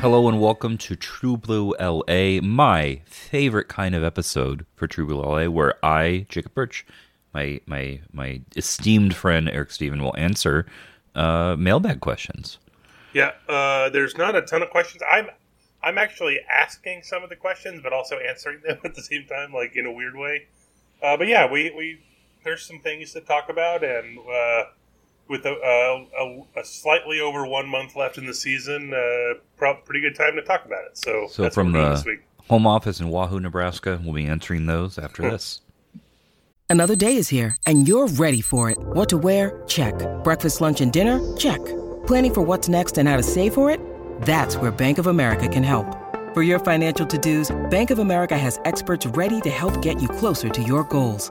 Hello and welcome to True Blue LA, my favorite kind of episode for True Blue LA, where I, Jacob Birch, my my my esteemed friend Eric Stephen will answer uh, mailbag questions. Yeah, uh, there's not a ton of questions. I'm I'm actually asking some of the questions, but also answering them at the same time, like in a weird way. Uh, but yeah, we, we there's some things to talk about, and uh, with a, a, a, slightly over one month left in the season, uh, probably pretty good time to talk about it. So, so from the home office in Wahoo, Nebraska, we'll be answering those after cool. this. Another day is here, and you're ready for it. What to wear? Check. Breakfast, lunch, and dinner? Check. Planning for what's next and how to save for it? That's where Bank of America can help. For your financial to-dos, Bank of America has experts ready to help get you closer to your goals.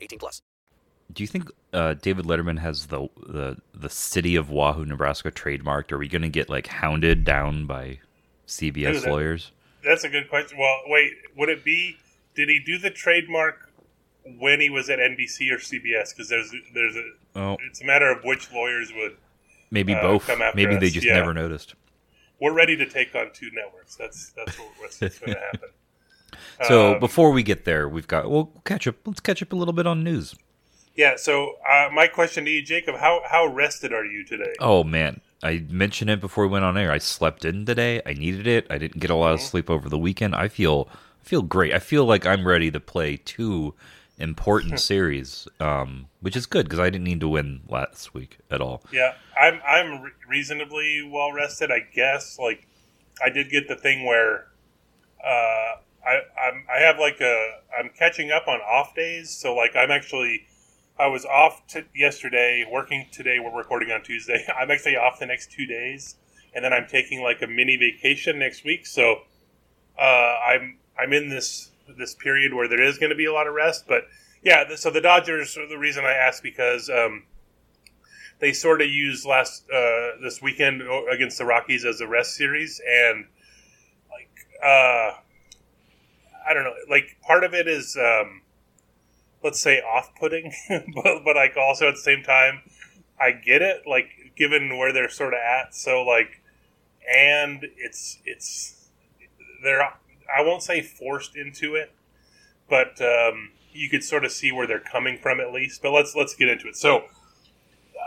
18 plus. Do you think uh, David Letterman has the, the the city of Wahoo, Nebraska trademarked? Are we going to get like hounded down by CBS that, lawyers? That's a good question. Well, wait, would it be? Did he do the trademark when he was at NBC or CBS? Because there's there's a oh. it's a matter of which lawyers would Maybe uh, both. Maybe us. they just yeah. never noticed. We're ready to take on two networks. That's that's what's, what's going to happen. So um, before we get there, we've got we'll catch up. Let's catch up a little bit on news. Yeah. So uh, my question to you, Jacob, how how rested are you today? Oh man, I mentioned it before we went on air. I slept in today. I needed it. I didn't get a lot of mm-hmm. sleep over the weekend. I feel I feel great. I feel like I'm ready to play two important series, um, which is good because I didn't need to win last week at all. Yeah, I'm I'm re- reasonably well rested, I guess. Like, I did get the thing where uh, I I'm, I have like a I'm catching up on off days, so like I'm actually I was off t- yesterday, working today. We're recording on Tuesday. I'm actually off the next two days, and then I'm taking like a mini vacation next week. So uh, I'm I'm in this this period where there is going to be a lot of rest. But yeah, so the Dodgers. are The reason I asked because um, they sort of used last uh, this weekend against the Rockies as a rest series, and like uh, I don't know, like part of it is um, let's say off-putting, but but like also at the same time, I get it. Like given where they're sort of at, so like, and it's it's they're I won't say forced into it, but um, you could sort of see where they're coming from at least. But let's let's get into it. So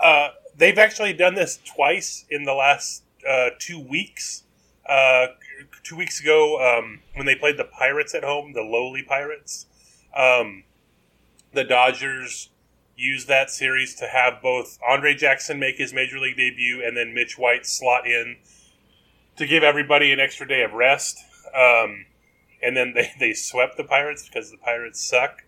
uh, they've actually done this twice in the last uh, two weeks. Uh, two weeks ago, um, when they played the Pirates at home, the lowly Pirates, um, the Dodgers used that series to have both Andre Jackson make his major league debut and then Mitch White slot in to give everybody an extra day of rest. Um, and then they, they swept the Pirates because the Pirates suck,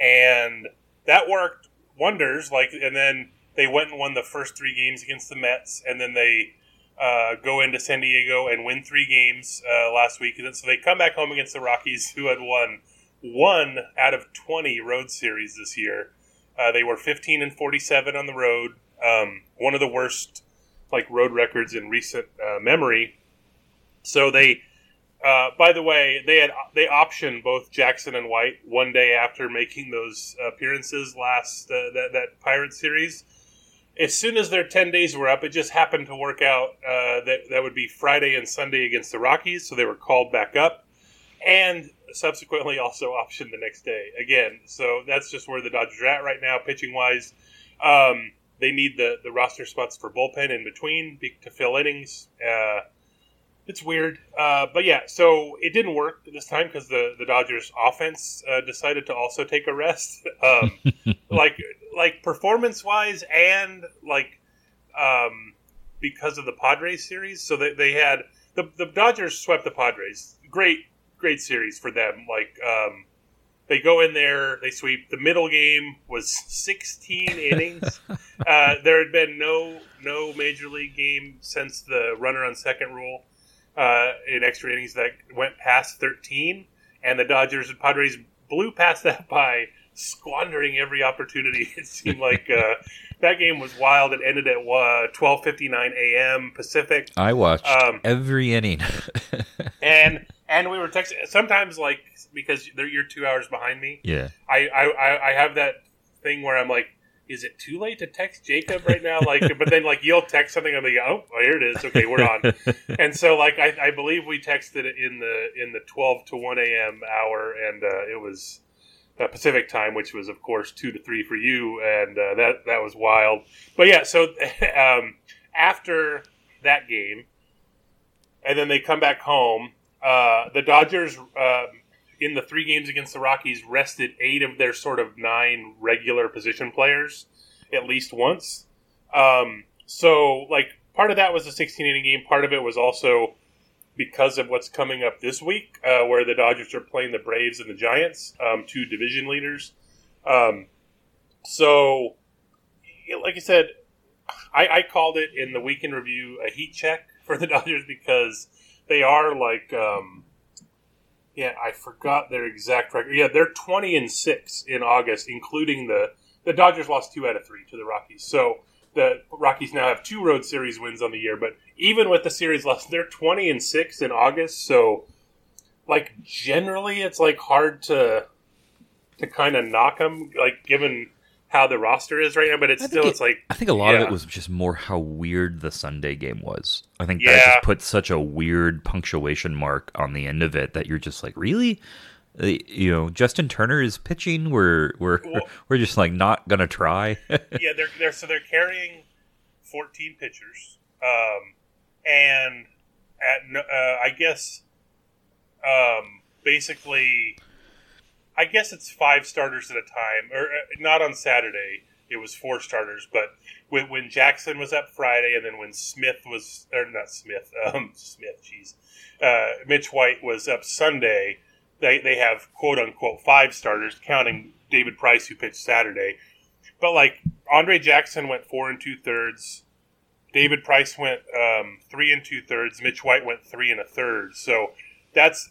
and that worked wonders. Like, and then they went and won the first three games against the Mets, and then they uh, go into San Diego and win three games uh, last week. And so they come back home against the Rockies, who had won one out of 20 road series this year. Uh, they were 15 and 47 on the road, um, one of the worst like road records in recent uh, memory. So they, uh, by the way, they had they optioned both Jackson and White one day after making those appearances last uh, that that Pirate series. As soon as their ten days were up, it just happened to work out uh, that that would be Friday and Sunday against the Rockies, so they were called back up, and subsequently also optioned the next day again. So that's just where the Dodgers are at right now, pitching wise. Um, they need the the roster spots for bullpen in between to fill innings. Uh, it's weird, uh, but yeah. So it didn't work this time because the the Dodgers offense uh, decided to also take a rest, um, like like performance wise and like um, because of the Padres series. So they they had the the Dodgers swept the Padres. Great great series for them. Like um, they go in there, they sweep. The middle game was 16 innings. Uh, there had been no no major league game since the runner on second rule uh, in extra innings that went past 13, and the Dodgers and Padres blew past that by squandering every opportunity. It seemed like uh, that game was wild. It ended at uh, 12:59 a.m. Pacific. I watched Um, every inning. and and we were texting sometimes like because you're two hours behind me. yeah. I, I I- have that thing where I'm like, is it too late to text Jacob right now? Like, but then like you'll text something, I'm like, oh, here it is. Okay, we're on. and so like I, I believe we texted in the in the 12 to 1 a.m. hour, and uh, it was uh, Pacific time, which was of course two to three for you, and uh, that that was wild. But yeah, so um, after that game, and then they come back home. Uh, the Dodgers, um in the three games against the Rockies, rested eight of their sort of nine regular position players at least once. Um, so, like, part of that was a 16 inning game. Part of it was also because of what's coming up this week, uh, where the Dodgers are playing the Braves and the Giants, um, two division leaders. Um, so, like I said, I, I called it in the weekend review a heat check for the Dodgers because they are like, um, yeah, I forgot their exact record. Yeah, they're twenty and six in August, including the the Dodgers lost two out of three to the Rockies. So the Rockies now have two road series wins on the year. But even with the series loss, they're twenty and six in August. So like generally, it's like hard to to kind of knock them, like given how the roster is right now. But it's I still, it- it's like I think a lot of it was just more how weird the Sunday game was. I think that just put such a weird punctuation mark on the end of it that you're just like, really? Uh, You know, Justin Turner is pitching. We're we're Well- we're just like not gonna try. yeah, they're they're so they're carrying fourteen pitchers, um, and at uh, I guess, um, basically, I guess it's five starters at a time, or uh, not on Saturday. It was four starters, but when, when Jackson was up Friday, and then when Smith was, or not Smith, um, Smith, jeez, uh, Mitch White was up Sunday. They they have quote unquote five starters, counting David Price who pitched Saturday. But like Andre Jackson went four and two thirds. David Price went um, three and two thirds. Mitch White went three and a third. So that's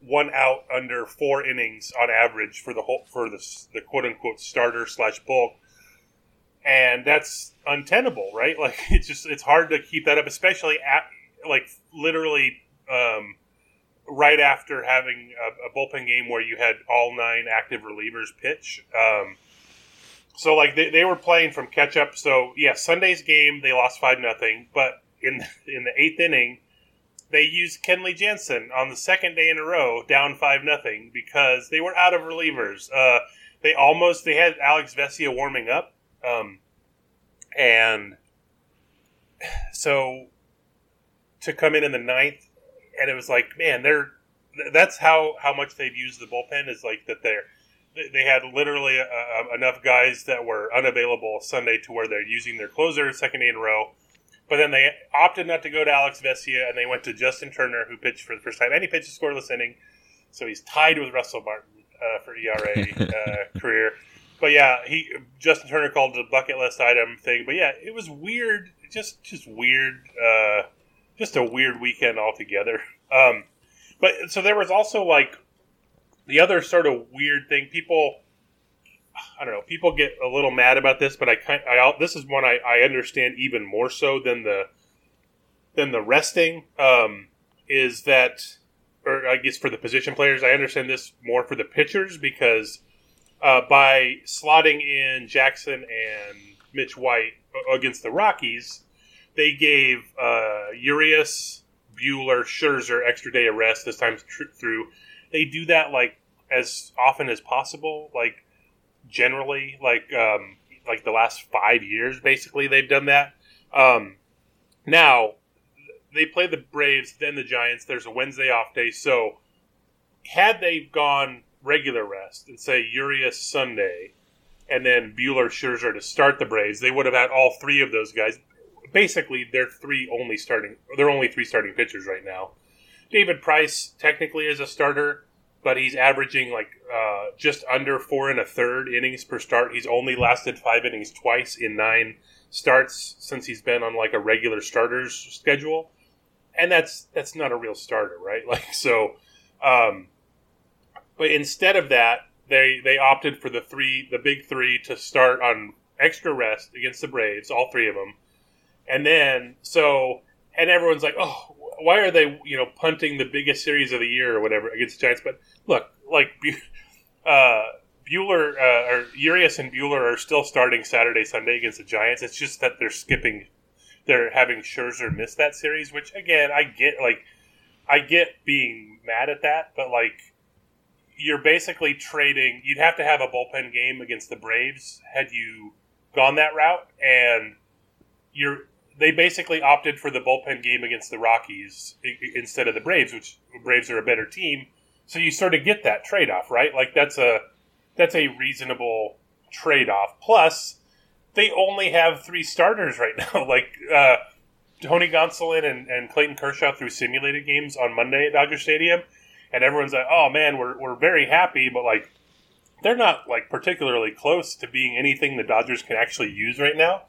one out under four innings on average for the whole for the the quote unquote starter slash bulk, and that's untenable, right? Like it's just it's hard to keep that up, especially at like literally um, right after having a, a bullpen game where you had all nine active relievers pitch. Um, so like they, they were playing from catch up. So yeah, Sunday's game they lost five nothing, but in in the eighth inning they used Kenley Jansen on the second day in a row down five nothing because they were out of relievers. Uh, they almost they had Alex Vesia warming up, um, and so to come in in the ninth, and it was like man, they're that's how how much they've used the bullpen is like that they're they had literally uh, enough guys that were unavailable Sunday to where they're using their closer second day in a row. But then they opted not to go to Alex Vesia and they went to Justin Turner, who pitched for the first time. And he pitched a scoreless inning. So he's tied with Russell Martin uh, for ERA uh, career. But yeah, he Justin Turner called it a bucket list item thing. But yeah, it was weird just just weird, uh, just a weird weekend altogether. Um, but so there was also like the other sort of weird thing. People, I don't know. People get a little mad about this, but I kind, I this is one I, I understand even more so than the than the resting. Um, is that, or I guess for the position players, I understand this more for the pitchers because uh, by slotting in Jackson and Mitch White against the Rockies, they gave uh, Urias, Buehler, Scherzer extra day of rest this time through. They do that like as often as possible, like generally, like um, like the last five years, basically they've done that. Um, now they play the Braves, then the Giants. There's a Wednesday off day, so had they gone regular rest and say Urias Sunday, and then Buehler Scherzer to start the Braves, they would have had all three of those guys. Basically, they're three only starting. They're only three starting pitchers right now. David Price technically is a starter, but he's averaging like uh, just under four and a third innings per start. He's only lasted five innings twice in nine starts since he's been on like a regular starters schedule, and that's that's not a real starter, right? Like so. Um, but instead of that, they they opted for the three, the big three, to start on extra rest against the Braves, all three of them, and then so and everyone's like, oh, why are they you know punting the biggest series of the year or whatever against the Giants? But look, like. Uh, Buehler uh, or Urias and Buehler are still starting Saturday, Sunday against the Giants. It's just that they're skipping, they're having Scherzer miss that series. Which again, I get. Like, I get being mad at that, but like, you're basically trading. You'd have to have a bullpen game against the Braves had you gone that route, and you're they basically opted for the bullpen game against the Rockies instead of the Braves, which Braves are a better team. So you sort of get that trade off, right? Like that's a that's a reasonable trade off. Plus, they only have three starters right now. like uh, Tony Gonsolin and, and Clayton Kershaw through simulated games on Monday at Dodger Stadium and everyone's like, "Oh man, we're we're very happy," but like they're not like particularly close to being anything the Dodgers can actually use right now.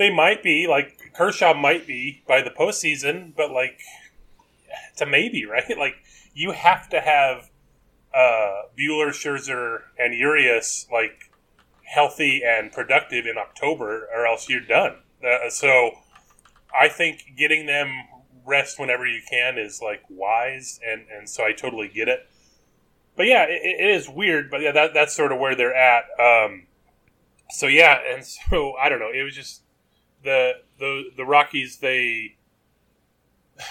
They might be like Kershaw might be by the postseason, but like it's a maybe, right? Like you have to have uh, Buehler, Scherzer, and Urias like healthy and productive in October, or else you're done. Uh, so I think getting them rest whenever you can is like wise, and and so I totally get it. But yeah, it, it is weird, but yeah, that that's sort of where they're at. Um, so yeah, and so I don't know. It was just the the the Rockies. They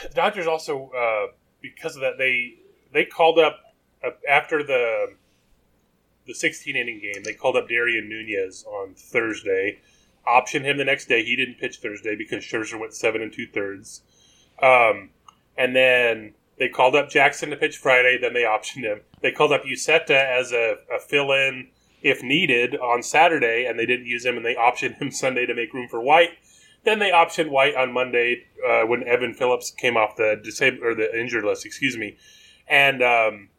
the Dodgers also uh, because of that they they called up uh, after the the 16 inning game. They called up Darien Nunez on Thursday, optioned him the next day. He didn't pitch Thursday because Scherzer went seven and two thirds. Um, and then they called up Jackson to pitch Friday. Then they optioned him. They called up Uceta as a, a fill in if needed on Saturday, and they didn't use him. And they optioned him Sunday to make room for White. Then they optioned White on Monday uh, when Evan Phillips came off the disabled or the injured list. Excuse me. And um,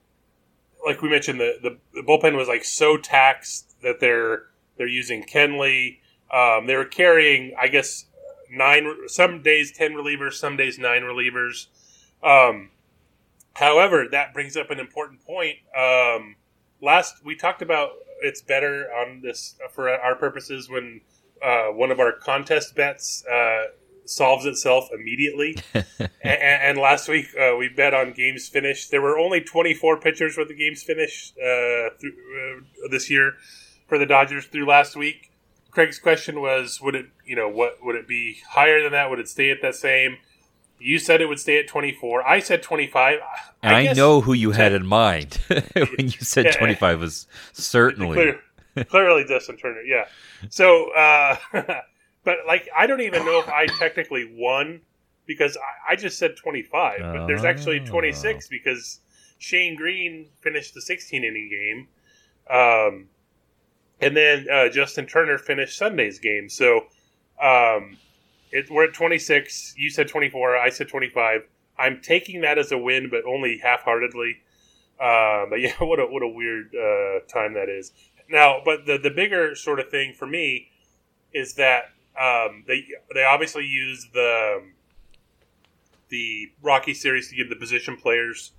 like we mentioned, the, the, the bullpen was like so taxed that they're they're using Kenley. Um, they were carrying, I guess, nine some days ten relievers, some days nine relievers. Um, however, that brings up an important point. Um, last we talked about it's better on this for our purposes when uh, one of our contest bets uh, solves itself immediately. and, and, last week uh, we bet on games finished. There were only 24 pitchers with the games finished uh, through, uh, this year for the Dodgers through last week. Craig's question was, would it, you know, what would it be higher than that? Would it stay at that same? You said it would stay at 24. I said 25. And I, I know who you had in mind when you said yeah, 25 was certainly. Clear, clearly Justin Turner, yeah. So, uh, but like, I don't even know if I technically won because I, I just said 25, but there's actually 26 because Shane Greene finished the 16 inning game. Um, and then uh, Justin Turner finished Sunday's game. So um, it, we're at 26. You said 24. I said 25. I'm taking that as a win, but only half-heartedly. Uh, but yeah, what a what a weird uh, time that is. Now, but the the bigger sort of thing for me is that Um, they they obviously use the the Rocky series to give the position players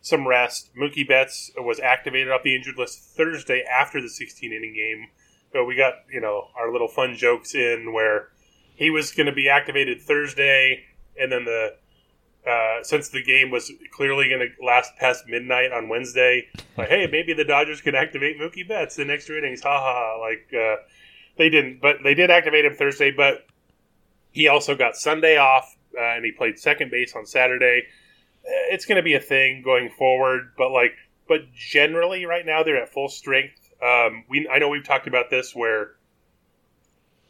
some rest. Mookie Betts was activated off the injured list Thursday after the 16 inning game. So we got you know our little fun jokes in where he was going to be activated Thursday, and then the uh, since the game was clearly going to last past midnight on Wednesday, like hey maybe the Dodgers could activate Mookie Betts in extra innings, ha ha. Like uh, they didn't, but they did activate him Thursday. But he also got Sunday off, uh, and he played second base on Saturday. Uh, It's going to be a thing going forward, but like, but generally right now they're at full strength. Um, we I know we've talked about this where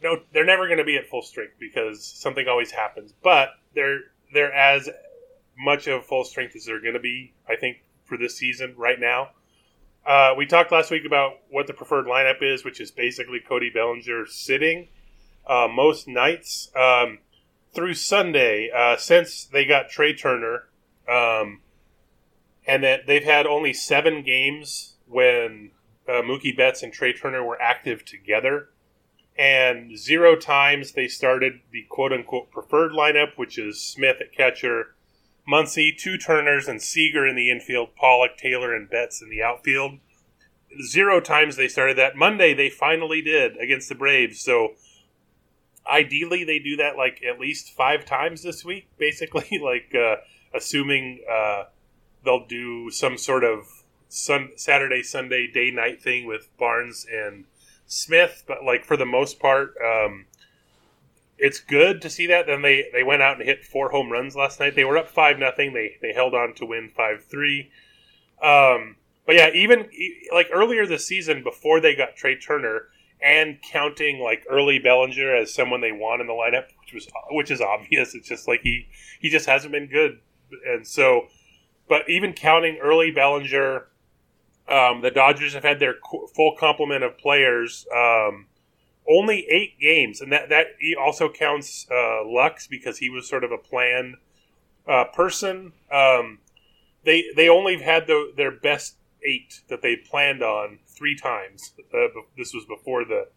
no, they're never going to be at full strength because something always happens. But they're they're as much of full strength as they're going to be, I think, for this season right now. Uh, we talked last week about what the preferred lineup is, which is basically Cody Bellinger sitting uh, most nights um, through Sunday uh, since they got Trea Turner, um, and that they've had only seven games when uh, Mookie Betts and Trea Turner were active together and zero times they started the quote unquote preferred lineup, which is Smith at catcher, Muncy, two Turners, and Seager in the infield, Pollock, Taylor, and Betts in the outfield. Zero times they started that. Monday they finally did against the Braves. So ideally they do that like at least five times this week, basically, like uh, assuming uh, they'll do some sort of sun- Saturday, Sunday, day night thing with Barnes and Smith, but like for the most part, um, it's good to see that. Then they, they went out and hit four home runs last night. They were up five nothing. They they held on to win five three. Um, but yeah, even like earlier this season, before they got Trea Turner, and counting like early Bellinger as someone they want in the lineup, which was which is obvious. It's just like he he just hasn't been good, and so. But even counting early Bellinger, um, the Dodgers have had their full complement of players. Um, only eight games, and that that also counts uh, Lux because he was sort of a planned uh, person. Um, they they only had the, their best eight that they planned on three times. Uh, this was before the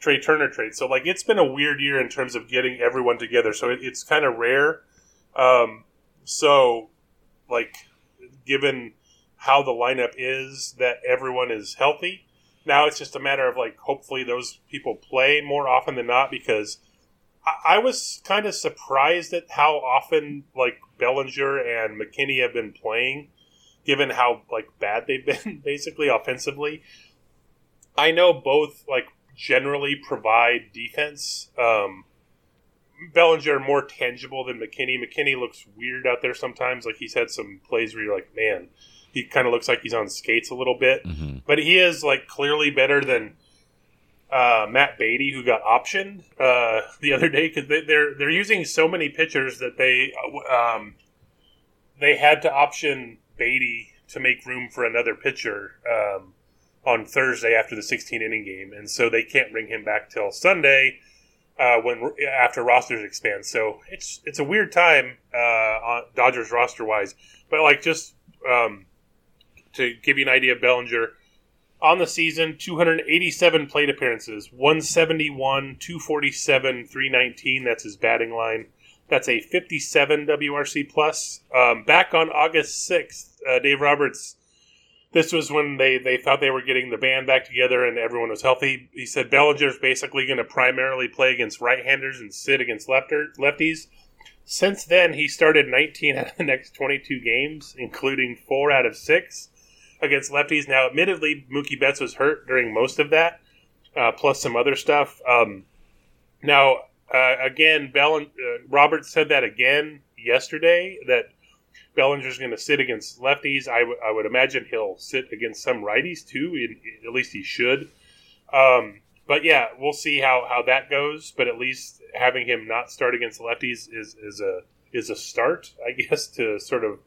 Trea Turner trade, so like it's been a weird year in terms of getting everyone together. So it, it's kind of rare. Um, so like given how the lineup is that everyone is healthy. Now it's just a matter of like hopefully those people play more often than not because I, I was kind of surprised at how often like Bellinger and McKinney have been playing, given how like bad they've been basically offensively. I know both like generally provide defense. Um, Bellinger more tangible than McKinney. McKinney looks weird out there sometimes. Like he's had some plays where you're like, man, he kind of looks like he's on skates a little bit. But he is like clearly better than uh, Matt Beatty, who got optioned uh, the other day because they, they're they're using so many pitchers that they um, they had to option Beatty to make room for another pitcher um, on Thursday after the 16 inning game, and so they can't bring him back till Sunday uh, when after rosters expand. So it's it's a weird time uh, on Dodgers roster wise, but like just um, to give you an idea of Bellinger on the season 287 plate appearances 171 247 319 that's his batting line. That's a 57 wrc plus. Um, back on august 6th uh, dave roberts this was when they, they thought they were getting the band back together and everyone was healthy. He said bellinger's basically going to primarily play against right-handers and sit against lefter, lefties. Since then he started 19 out of the next 22 games including four out of six against lefties. Now, admittedly, Mookie Betts was hurt during most of that, uh, plus some other stuff. Um, now, uh, again, Bell uh, Roberts said that again yesterday that Bellinger's going to sit against lefties. I, w- I would imagine he'll sit against some righties too. In, at least he should. Um, but yeah, we'll see how, how that goes. But at least having him not start against lefties is, is a is a start, I guess, to sort of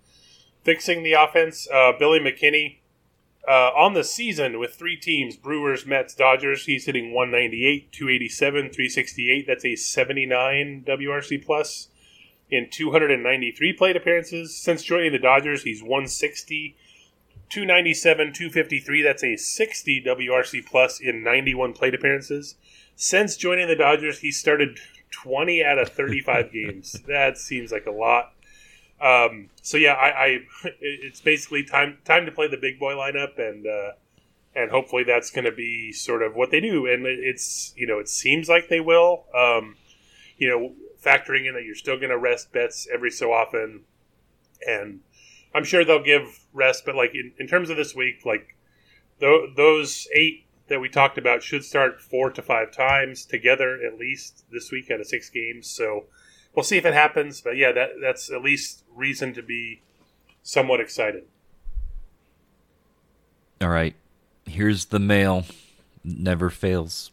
fixing the offense. Uh, Billy McKinney uh, on the season with three teams Brewers, Mets, Dodgers. He's hitting 198, 287, 368. That's a 79 WRC plus in 293 plate appearances. Since joining the Dodgers, he's 160, 297, 253. That's a 60 WRC plus in 91 plate appearances. Since joining the Dodgers, he started 20 out of 35 games. That seems like a lot. Um, so yeah, I, I, it's basically time time to play the big boy lineup, and uh, and hopefully that's going to be sort of what they do. And it's you know it seems like they will. Um, you know, factoring in that you're still going to rest Betts every so often, and I'm sure they'll give rest. But like in, in terms of this week, like th- those eight that we talked about should start four to five times together at least this week out of six games. So we'll see if it happens. But yeah, that that's at least reason to be somewhat excited. All right. Here's the mail. Never fails.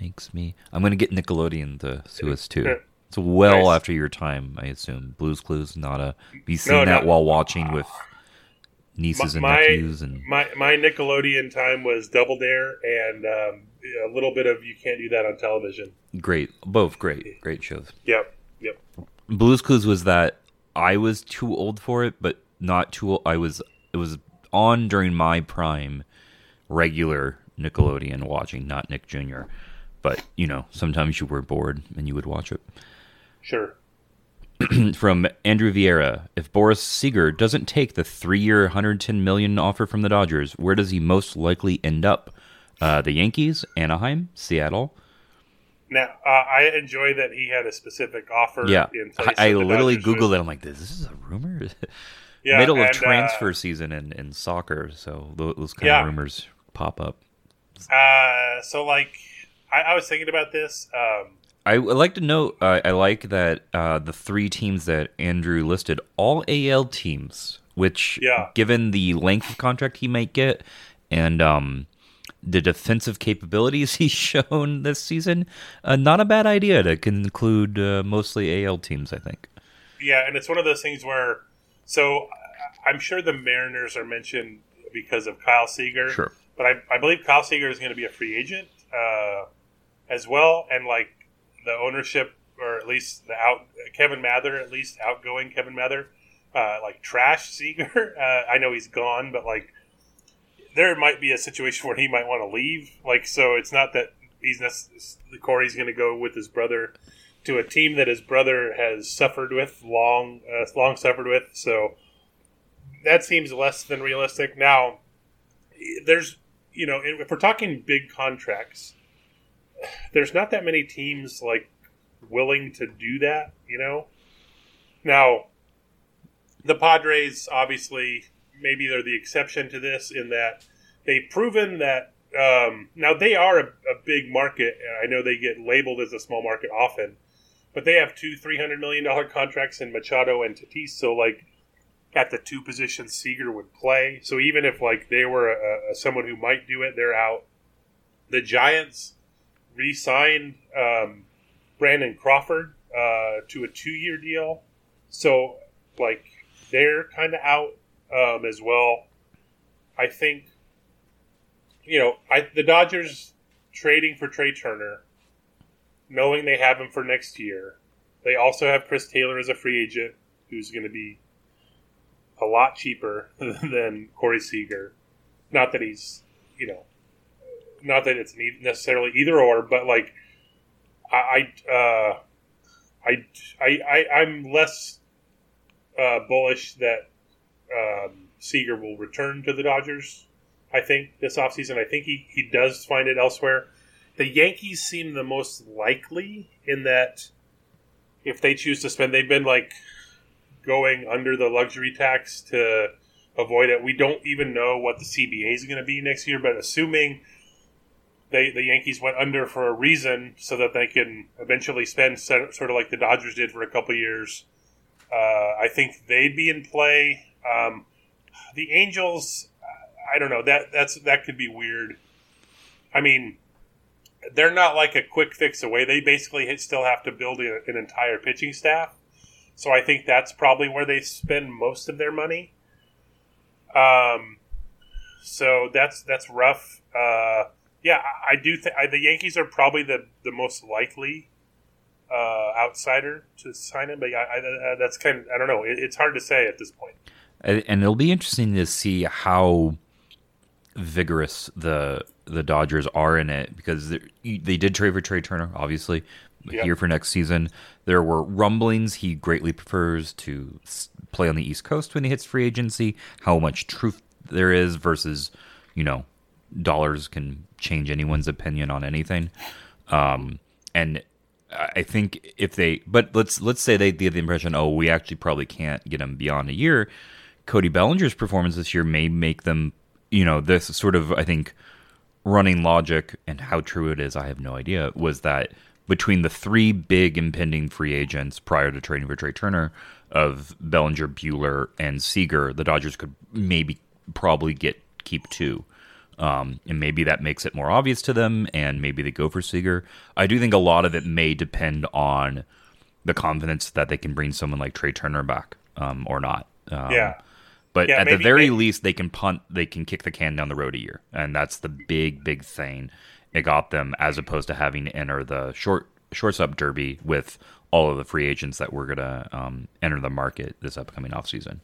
Makes me. I'm going to get Nickelodeon to sue us too. It's well Nice. after your time, I assume. Blues Clues, not a. You seen No, that no. while watching with nieces and my nephews and my my Nickelodeon time was Double Dare and um, a little bit of you can't do that on television. great, both great, great shows. Yep, yep. Blues Clues was that I was too old for it, but not too. old. I was. It was on during my prime, regular Nickelodeon watching, not Nick Jr. But you know, sometimes you were bored and you would watch it. Sure. From Andrew Vieira, if Corey Seager doesn't take the three-year, 110 million offer from the Dodgers, where does he most likely end up? Uh, the Yankees, Anaheim, Seattle. Now uh, I enjoy that he had a specific offer. Yeah, in place I, I literally Dodgers googled it. I'm like, this, this is a rumor. Yeah, Middle of and, uh, transfer season in, in soccer, so tho- those kind Yeah. of rumors pop up. Uh, so like, I, I was thinking about this. Um, I would like to note, uh, I like that uh, the three teams that Andrew listed, all AL teams, which, Yeah. given the length of contract he might get and um, the defensive capabilities he's shown this season, uh, not a bad idea to conclude uh, mostly AL teams, I think. yeah, and it's one of those things where, so I'm sure the Mariners are mentioned because of Kyle Seager. Sure. but I, I believe Kyle Seager is going to be a free agent uh, as well, and like the ownership, or at least the out Kevin Mather, at least outgoing Kevin Mather, uh, like trash Seager. Uh, I know he's gone, but like there might be a situation where he might want to leave. Like so, it's not that he's necessarily Corey's going to go with his brother to a team that his brother has suffered with long, uh, long suffered with. So that seems less than realistic. Now, there's you know if we're talking big contracts there's not that many teams like willing to do that you know now the padres obviously maybe they're the exception to this in that they've proven that um, now they are a, a big market i know they get labeled as a small market often but they have two 300 million dollar contracts in machado and tatis so like at the two positions Seager would play. So even if like they were a, a, someone who might do it, they're out. The Giants re-signed um, Brandon Crawford uh, to a two-year deal, so like they're kind of out um, as well. I think you know I, the Dodgers trading for Trea Turner, knowing they have him for next year. They also have Chris Taylor as a free agent, who's going to be a lot cheaper than Corey Seager. Not that he's, you know, not that it's necessarily either or, but like, I, I, uh, I, I, I, I'm less uh, bullish that um, Seager will return to the Dodgers. I think this offseason. I think he, he does find it elsewhere. The Yankees seem the most likely in that if they choose to spend, they've been like going under the luxury tax to avoid it. We don't even know what the CBA is going to be next year, but assuming they the Yankees went under for a reason so that they can eventually spend sort of like the Dodgers did for a couple years, uh, I think they'd be in play. Um, the Angels, I don't know that that's that could be weird. I mean, they're not like a quick fix away. They basically still have to build a, an entire pitching staff. So I think that's probably where they spend most of their money. Um, so that's that's rough. Uh, yeah, I, I do think the Yankees are probably the the most likely uh, outsider to sign him, but yeah, I, I, that's kind of I don't know. It, it's hard to say at this point. And and it'll be interesting to see how vigorous the the Dodgers are in it because they they did trade for Trea Turner, obviously, Yep. here for next season. There were rumblings he greatly prefers to play on the East Coast when he hits free agency. How much truth there is versus, you know, dollars can change anyone's opinion on anything. Um, and I I think if they, but let's let's say they get the impression, oh, we actually probably can't get him beyond a year. Cody Bellinger's performance this year may make them, you know, this sort of I think running logic and how true it is, I have no idea. Was that between the three big impending free agents prior to trading for Trea Turner of Bellinger, Buehler, and Seager, the Dodgers could maybe probably get keep two. Um, and maybe that makes it more obvious to them, and maybe they go for Seager. I do think a lot of it may depend on the confidence that they can bring someone like Trea Turner back um, or not. Um, Yeah. But Yeah, at the very maybe- least, they can punt. They can kick the can down the road a year, and that's the big, big thing it got them, as opposed to having to enter the short shortstop derby with all of the free agents that were gonna um, enter the market this upcoming offseason.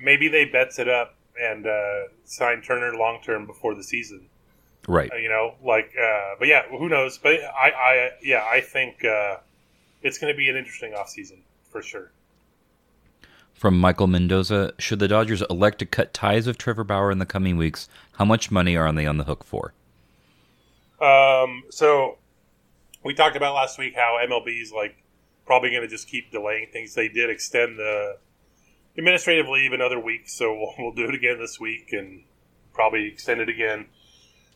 Maybe they bets it up and uh, sign Turner long term before the season. Right. Uh, you know, like, uh, but yeah, who knows? But I, I, yeah, I think uh, it's going to be an interesting offseason for sure. From Michael Mendoza, should the Dodgers elect to cut ties with Trevor Bauer in the coming weeks, how much money are they on the hook for? Um, so we talked about last week how MLB is like probably going to just keep delaying things. They did extend the administrative leave another week, so we'll, we'll do it again this week and probably extend it again.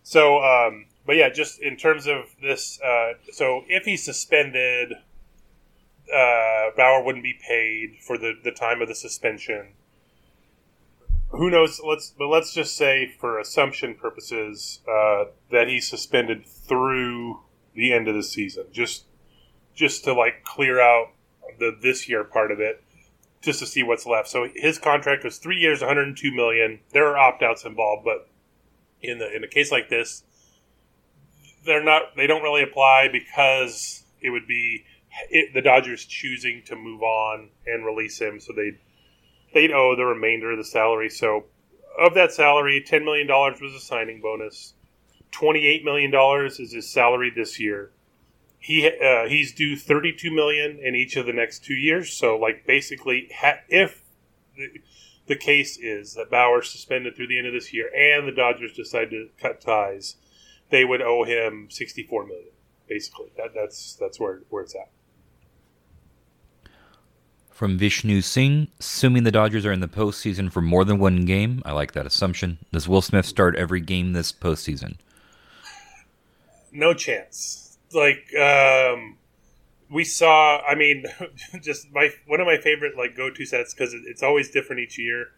So, um, but yeah, just in terms of this, uh, so if he's suspended, uh, Bauer wouldn't be paid for the, the time of the suspension. Who knows? Let's but let's just say, for assumption purposes, uh, that he's suspended through the end of the season, just just to like clear out the this year part of it, just to see what's left. So his contract was three years, 102 million. There are opt outs involved, but in the in a case like this, they're not they don't really apply because it would be it, the Dodgers choosing to move on and release him, so they they'd owe the remainder of the salary. So of that salary, ten million dollars was a signing bonus. Twenty eight million dollars is his salary this year. He uh, he's due thirty two million in each of the next two years. So like basically, ha- if the, the case is that Bauer's suspended through the end of this year and the Dodgers decide to cut ties, they would owe him sixty four million. Basically, that, that's that's where where it's at. From Vishnu Singh, assuming the Dodgers are in the postseason for more than one game, I like that assumption. Does Will Smith start every game this postseason? no chance. Like um, we saw, I mean, just my one of my favorite like go to sets because it's always different each year.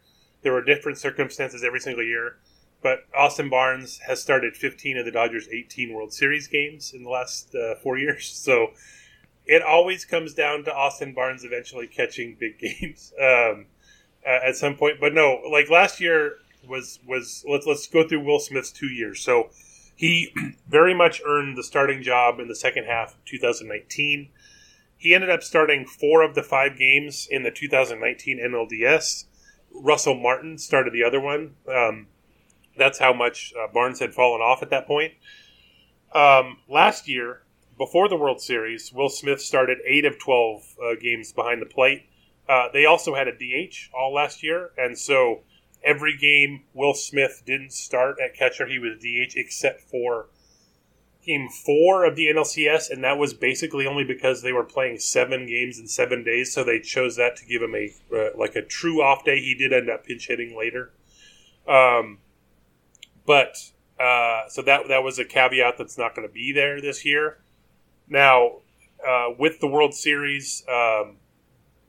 There were different circumstances every single year, but Austin Barnes has started 15 of the Dodgers' 18 World Series games in the last uh, four years. So it always comes down to Austin Barnes eventually catching big games um, at some point. But no, like last year was was let's let's go through Will Smith's two years. So he very much earned the starting job in the second half of 2019. He ended up starting four of the five games in the 2019 NLDS. Russell Martin started the other one. Um, that's how much uh, Barnes had fallen off at that point. Um, last year, before the World Series, Will Smith started eight of 12 uh, games behind the plate. Uh, they also had a DH all last year, and so every game Will Smith didn't start at catcher, he was DH except for game four of the NLCS, and that was basically only because they were playing seven games in seven days, so they chose that to give him a uh, like a true off day. He did end up pinch hitting later, um, but uh, so that that was a caveat that's not going to be there this year. Now, uh, with the World Series, um,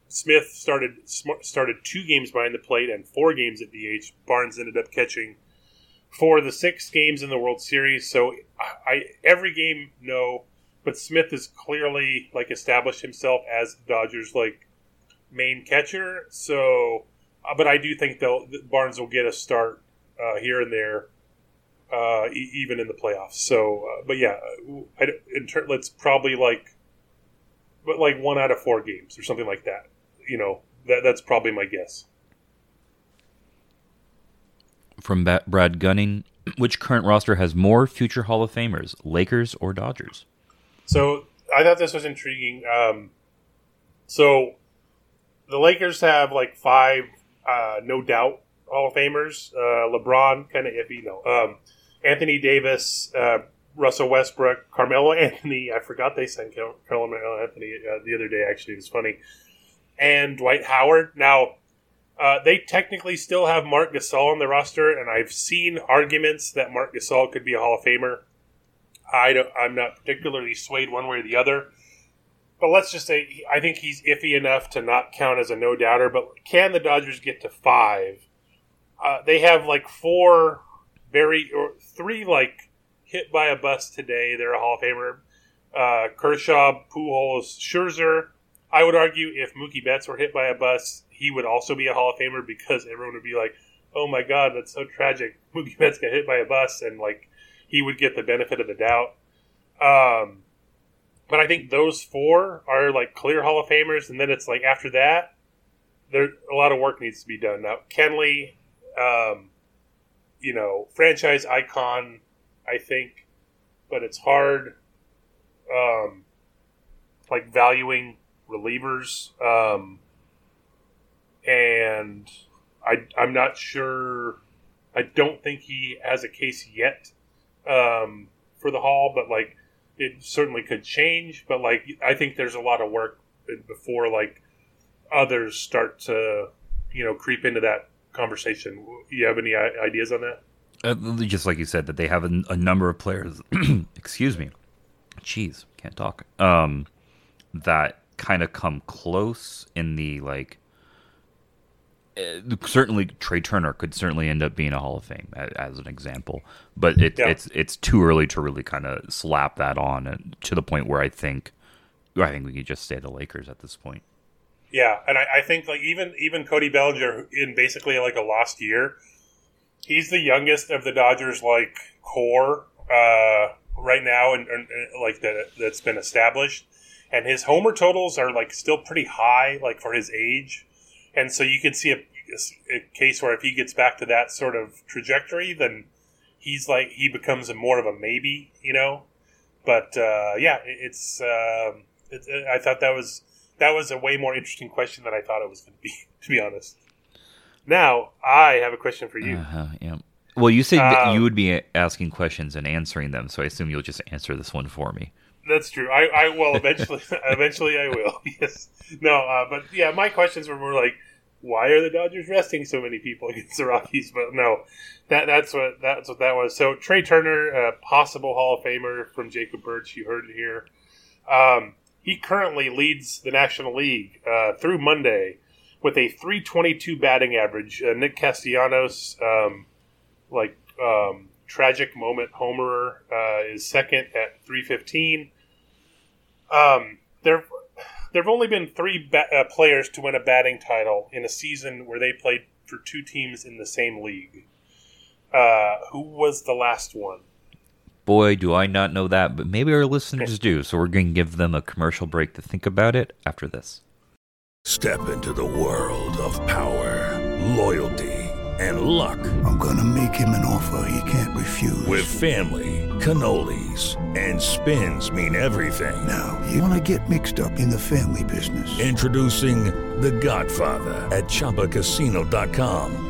Smith started started two games behind the plate and four games at DH. Barnes ended up catching for the six games in the World Series. So I, I every game no, but Smith has clearly like established himself as Dodgers like main catcher. So, uh, but I do think they'll Barnes will get a start uh, here and there. Uh, e- even in the playoffs. So, uh, but yeah, I, in ter- let's probably like, but like one out of four games or something like that. You know, that that's probably my guess. From Brad Gunning, which current roster has more future Hall of Famers, Lakers or Dodgers? So I thought this was intriguing. Um, so the Lakers have like five, uh, no doubt Hall of Famers. Uh, LeBron, kind of iffy. No. Um, Anthony Davis, uh, Russell Westbrook, Carmelo Anthony. I forgot they sent Car- Carmelo Anthony uh, the other day. Actually, it was funny. And Dwight Howard. Now, uh, they technically still have Marc Gasol on the roster, and I've seen arguments that Marc Gasol could be a Hall of Famer. I don't, I'm not particularly swayed one way or the other. But let's just say I think he's iffy enough to not count as a no doubter. But can the Dodgers get to five? Uh, they have like four very or three like hit by a bus today. They're a Hall of Famer. Uh, Kershaw, Pujols, Scherzer. I would argue if Mookie Betts were hit by a bus, he would also be a Hall of Famer because everyone would be like, "Oh my God, that's so tragic." Mookie Betts got hit by a bus, and like he would get the benefit of the doubt. Um, but I think those four are like clear Hall of Famers, and then it's like after that, there a lot of work needs to be done. Now, Kenley, um, you know, franchise icon, I think, but it's hard, um, like valuing relievers, um, and I I'm not sure. I don't think he has a case yet um, for the Hall, but like it certainly could change. But like I think there's a lot of work before like others start to you know creep into that conversation. You have any ideas on that? Uh, just like you said, that they have a, a number of players. excuse me, jeez, can't talk. Um, that kind of come close in the like. Uh, certainly, Trea Turner could certainly end up being a Hall of Fame as, as an example, but it, Yeah. it's it's too early to really kind of slap that on, to the point where I think, I think we could just say the Lakers at this point. Yeah, and I, I think like even even Cody Bellinger in basically like a lost year, he's the youngest of the Dodgers like core uh, right now, and, and, and, like that that's been established. And his homer totals are like still pretty high, like for his age. And so you can see a, a case where if he gets back to that sort of trajectory, then he's like he becomes a more of a maybe, you know. But uh, yeah, it, it's um, it, I thought that was that was a way more interesting question than I thought it was going to be. To be honest. Now I have a question for you. Uh-huh, yeah. Well, you said that Um, you would be asking questions and answering them, so I assume you'll just answer this one for me. That's true. I, I will eventually. eventually, I will. Yes. No, uh, but yeah, my questions were more like, why are the Dodgers resting so many people against the Rockies? But no, that that's what that's what that was. So Trea Turner, possible Hall of Famer from Jacob Birch. You heard it here. Um, he currently leads the National League uh, through Monday with a 322 batting average. Uh, Nick Castellanos, um, like um, tragic moment homerer, uh, is second at 315. Um, there, there have only been three ba- uh, players to win a batting title in a season where they played for two teams in the same league. Uh, who was the last one? Boy, do I not know that, but maybe our listeners do, so we're going to give them a commercial break to think about it after this. Step into the world of power, loyalty, and luck. I'm gonna make him an offer he can't refuse. With family, cannolis, and spins mean everything. now, you wanna get mixed up in the family business. Introducing The Godfather at ChumbaCasino.com.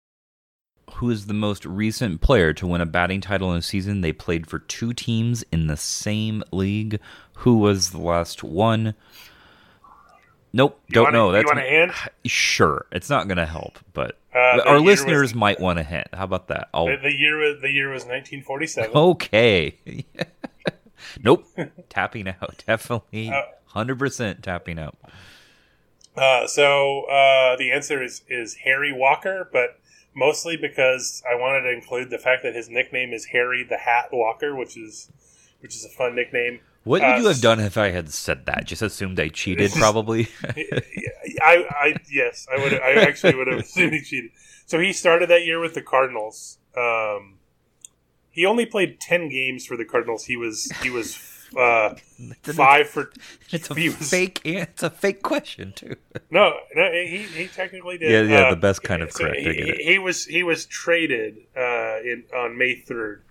Who is the most recent player to win a batting title in a season they played for two teams in the same league? Who was the last one? Nope, You don't want a- know. you That's want a hint? Sure, it's not going to help, but Uh, our listeners was- might want a hint. How about that? The, the year was the year was 1947. okay. nope, tapping out. Definitely, Uh, hundred percent tapping out. Uh, so uh, the answer is is Harry Walker, but mostly because I wanted to include the fact that his nickname is Harry the Hat Walker, which is which is a fun nickname. What Uh, would you have done if I had said that? Just assumed I cheated, probably. I, I yes, I would. I actually would have assumed he cheated. So he started that year with the Cardinals. Um, he only played ten games for the Cardinals. He was he was uh, five for. it's a he fake. It's a fake question too. No, no, he he technically did. Yeah, yeah, Uh, the best kind of so correct. He, he was he was traded uh, in on May third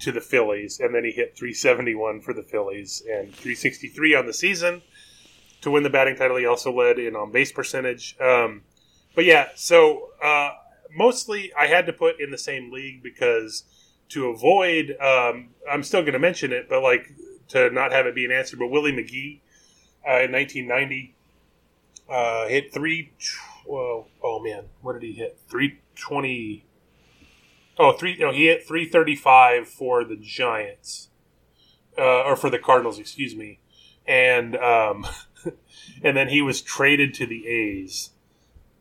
to the Phillies, and then he hit 371 for the Phillies and 363 on the season to win the batting title. He also led in on base percentage. Um, but yeah, so uh, mostly I had to put in the same league because to avoid, um, I'm still going to mention it, but like to not have it be an answer. But Willie McGee uh, in 1990 uh, hit three. Well, oh man, what did he hit? Three twenty. Oh, three. No, he hit three thirty five for the Giants, uh, or for the Cardinals. Excuse me, and um, and then he was traded to the A's,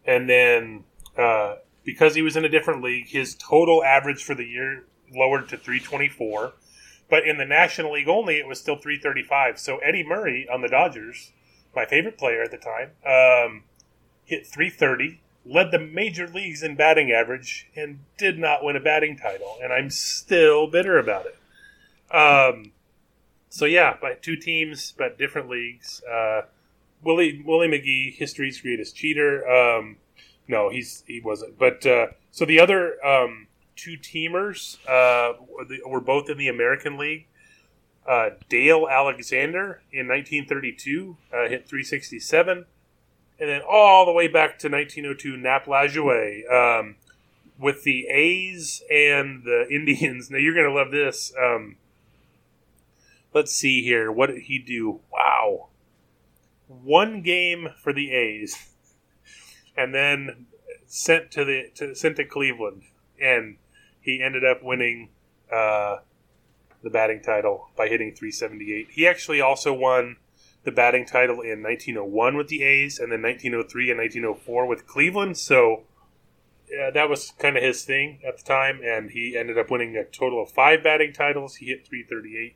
and then uh, because he was in a different league, his total average for the year lowered to three twenty four. But in the National League only, it was still 335. So Eddie Murray on the Dodgers, my favorite player at the time, um, hit 330, led the major leagues in batting average, and did not win a batting title. And I'm still bitter about it. Um, so yeah, by two teams, but different leagues. Uh, Willie Willie McGee, history's greatest cheater. Um, no, he's he wasn't. But uh, so the other um, two teamers uh, were both in the American League. Uh, Dale Alexander in 1932 uh, hit 367, and then all the way back to 1902, Nap Lajoie um, with the A's and the Indians. Now you're going to love this. Um, let's see here. What did he do? Wow, one game for the A's, and then sent to the to, sent to Cleveland, and he ended up winning uh, the batting title by hitting 378. He actually also won the batting title in 1901 with the A's, and then 1903 and 1904 with Cleveland. So that was kind of his thing at the time, and he ended up winning a total of five batting titles. He hit 338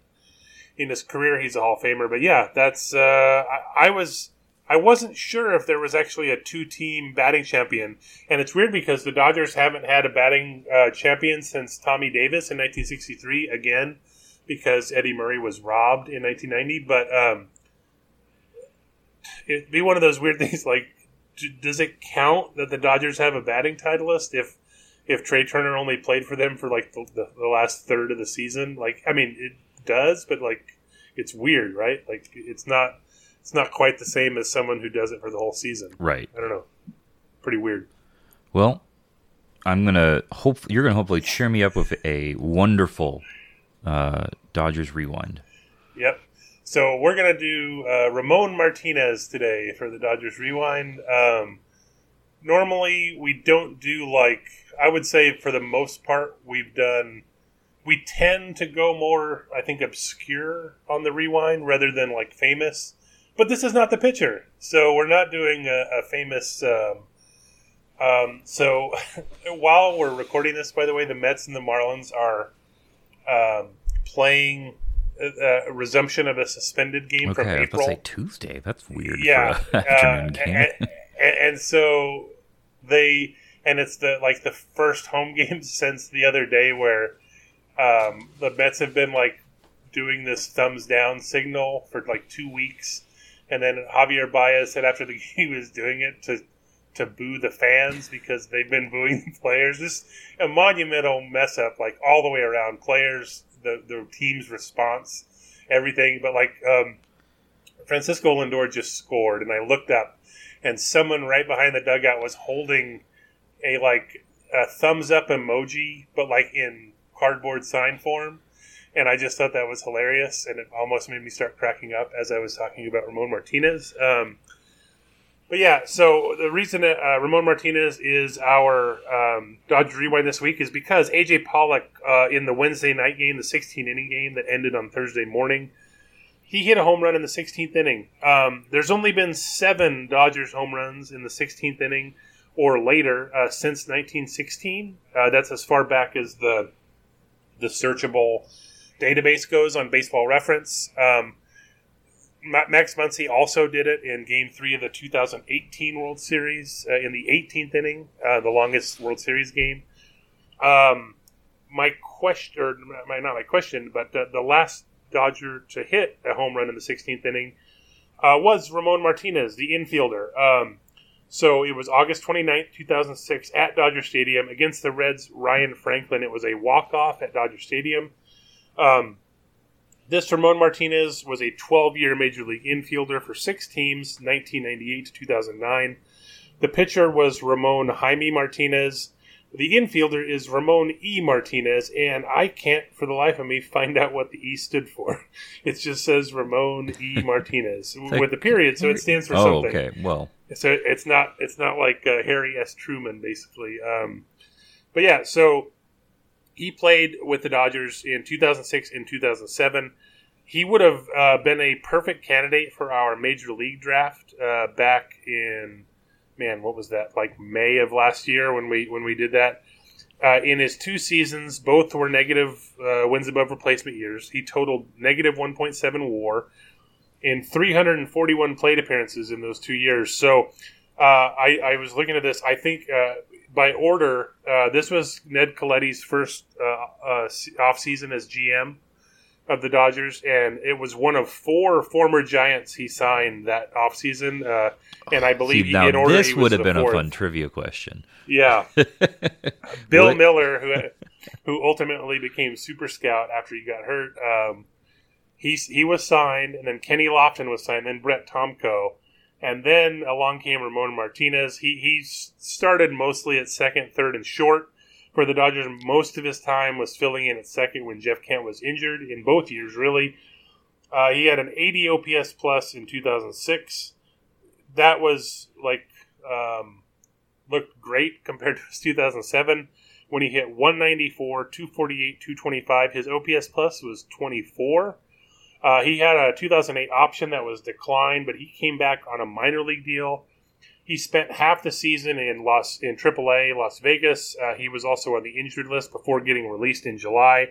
in his career. He's a Hall of Famer. But yeah, that's uh, I, I was I wasn't sure if there was actually a two-team batting champion, and it's weird because the Dodgers haven't had a batting uh, champion since Tommy Davis in 1963. Again, because Eddie Murray was robbed in 1990. But um, it'd be one of those weird things. Like, does it count that the Dodgers have a batting titleist if if Trea Turner only played for them for like the, the, the last third of the season? Like, I mean, it does, but like, it's weird, right? Like, it's not it's not quite the same as someone who does it for the whole season. Right. I don't know. Pretty weird. Well, I'm gonna hope you're gonna hopefully cheer me up with a wonderful uh, Dodgers rewind. Yep. So we're gonna do uh, Ramon Martinez today for the Dodgers Rewind. Um, normally we don't do like I would say for the most part we've done. We tend to go more, I think, obscure on the rewind rather than like famous. But this is not the pitcher, so we're not doing a, a famous. Um, um, so while we're recording this, by the way, the Mets and the Marlins are um, playing a, a resumption of a suspended game from Okay, I was April. say Tuesday. That's weird. yeah, uh, and, and, and so they and it's the like the first home game since the other day where um, the Mets have been like doing this thumbs down signal for like two weeks, and then Javier Baez said after the he was doing it to to boo the fans because they've been booing the players. This a monumental mess up, like all the way around. Players, the the team's response, everything. But like um, Francisco Lindor just scored, and I looked up, and someone right behind the dugout was holding a like a thumbs up emoji, but like in cardboard sign form. And I just thought that was hilarious, and it almost made me start cracking up as I was talking about Ramon Martinez. Um, but yeah, so the reason that uh, Ramon Martinez is our um, Dodgers rewind this week is because AJ Pollock uh, in the Wednesday night game, the 16 inning game that ended on Thursday morning, he hit a home run in the 16th inning. Um, there's only been seven Dodgers home runs in the 16th inning or later uh, since 1916. Uh, that's as far back as the the searchable database goes on Baseball Reference. Um, Max Muncy also did it in Game Three of the 2018 World Series uh, in the 18th inning, uh, the longest World Series game. Um, my question, or my, not my question, but the, the last Dodger to hit a home run in the 16th inning uh, was Ramon Martinez, the infielder. Um, so it was August 29th, 2006, at Dodger Stadium against the Reds' Ryan Franklin. It was a walk off at Dodger Stadium. Um, this Ramon Martinez was a 12 year major league infielder for six teams, 1998 to 2009. The pitcher was Ramon Jaime Martinez. The infielder is Ramon E. Martinez, and I can't for the life of me find out what the E stood for. It just says Ramon E. Martinez with a period, so it stands for oh, something. okay. Well, So it's not it's not like uh, Harry S. Truman, basically. Um, but yeah, so he played with the Dodgers in 2006 and 2007. He would have uh, been a perfect candidate for our major league draft uh, back in man, what was that? Like May of last year when we when we did that. Uh, in his two seasons, both were negative uh, wins above replacement years. He totaled negative 1.7 WAR in 341 plate appearances in those two years. So uh, I, I was looking at this. I think uh, by order, uh, this was Ned Colletti's first uh, uh, off season as GM of the Dodgers, and it was one of four former Giants he signed that off season. Uh, and I believe see, now in order this would have been fourth. a fun trivia question. Yeah, Bill What- Miller, who who ultimately became Super Scout after he got hurt. Um, he he was signed, and then Kenny Lofton was signed, then Brett Tomko, and then along came Ramon Martinez. He he started mostly at second, third, and short for the Dodgers. Most of his time was filling in at second when Jeff Kent was injured in both years. Really, uh, he had an 80 OPS plus in 2006. That was like um, looked great compared to his 2007 when he hit 194, 248, 225. His OPS plus was 24. Uh, he had a 2008 option that was declined, but he came back on a minor league deal. He spent half the season in Las in AAA Las Vegas. Uh, he was also on the injured list before getting released in July.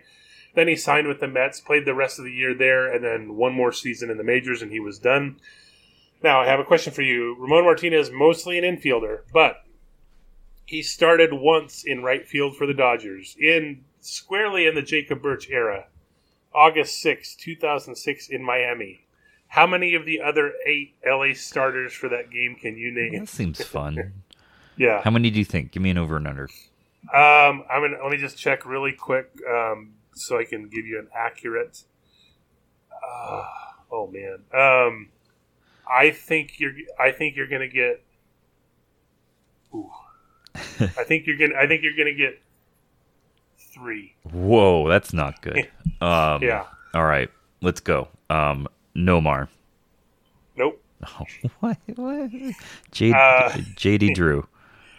Then he signed with the Mets, played the rest of the year there, and then one more season in the majors, and he was done. Now I have a question for you. Ramon Martinez, mostly an infielder, but he started once in right field for the Dodgers in squarely in the Jacob Birch era, August 6, 2006 in Miami. How many of the other eight LA starters for that game can you name? That seems fun. Yeah. How many do you think? Give me an over and under. Um, I'm gonna let me just check really quick um, so I can give you an accurate. Uh, oh man, um, I think you're. I think you're gonna get. Ooh, I think you're gonna. I think you're gonna get three. Whoa, that's not good. Um, Yeah. All right, let's go. Um, Nomar. Nope. Oh, what? what? J- Uh, JD Drew.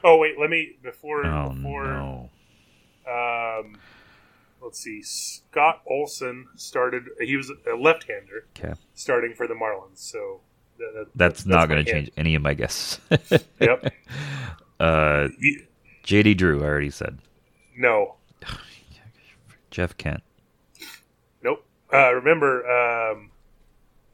Oh wait, let me before Oh before. no. Um, let's see. Scott Olson started. He was a left-hander Okay, starting for the Marlins. So that, that- that's, not going to change any of my guesses. Yep. uh, JD Drew. I already said. No. Jeff Kent. Nope. Uh, remember, um,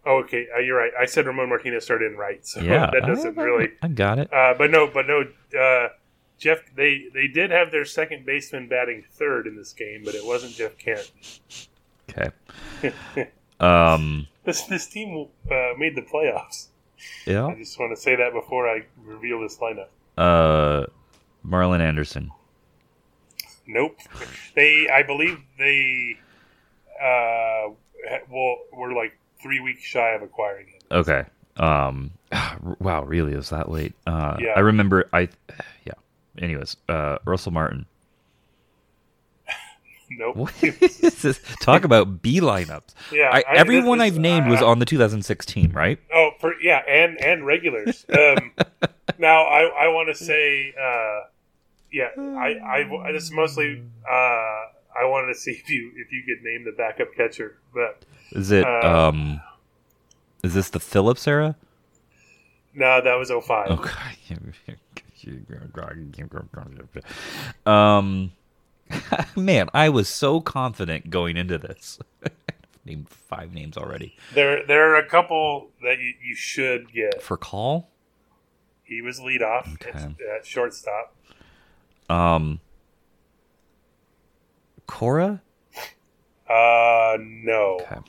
oh, okay, uh, you're right. I said Ramon Martinez started in right, so Yeah, that doesn't I- really. I got it. Uh, but no, but no, uh, Jeff. They they did have their second baseman batting third in this game, but it wasn't Jeff Kent. Okay. Um. This this team uh, made the playoffs. Yeah. I just want to say that before I reveal this lineup. Uh, Marlon Anderson. Nope. They, I believe they, uh, well, we're like three weeks shy of acquiring him. Okay. Um. Wow. Really? Was that late? Uh. Yeah. I remember. I. Yeah. Anyways. Uh. Russell Martin. Nope. Is? Talk about B lineups. Yeah, I, I- everyone this- I've named was uh, on the 2006 team, right? Oh, for yeah, and and regulars. Um, now I I want to say, uh, yeah, I, I this mostly uh, I wanted to see if you if you could name the backup catcher, but Is it Uh, um is this the Phillips era? no, that was 05. Okay. um man, I was so confident going into this. Named five names already. There there are a couple that you, you should get. Furcal? He was lead off Okay. at, at shortstop. Um Cora? Uh, no. Okay.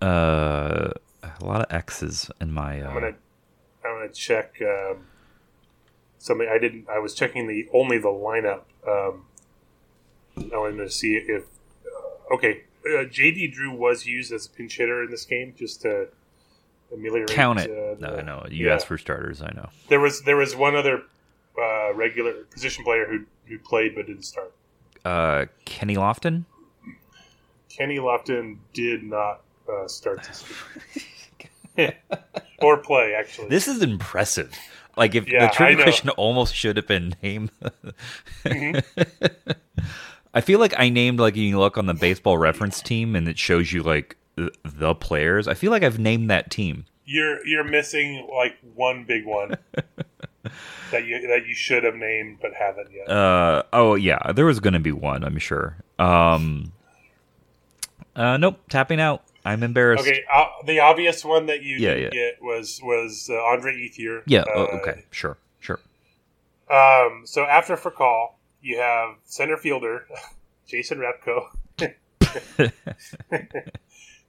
Uh a lot of X's in my uh I'm gonna I'm gonna check. Um, something I didn't. I was checking the only the lineup. Um, I wanted to see if uh, okay. Uh, JD Drew was used as a pinch hitter in this game just to ameliorate. count it. Uh, no, the- no. You yeah. asked for starters, I know. There was there was one other uh, regular position player who who played but didn't start. Uh Kenny Lofton? Kenny Lofton did not uh, start this game. or play actually. This is impressive. Like if Yeah, the trivia question almost should have been named. Mm-hmm. I feel like I named like you look on the baseball reference team and it shows you like the players. I feel like I've named that team. You're you're missing like one big one that you that you should have named but haven't yet. Uh oh yeah, there was gonna be one, I'm sure. Um uh nope, tapping out. I'm embarrassed. okay, uh, the obvious one that you Yeah, didn't yeah. get was was uh, Andre Ethier. Yeah, Uh, oh, okay, sure, sure. Um, so after Furcal, you have center fielder Jason Repko.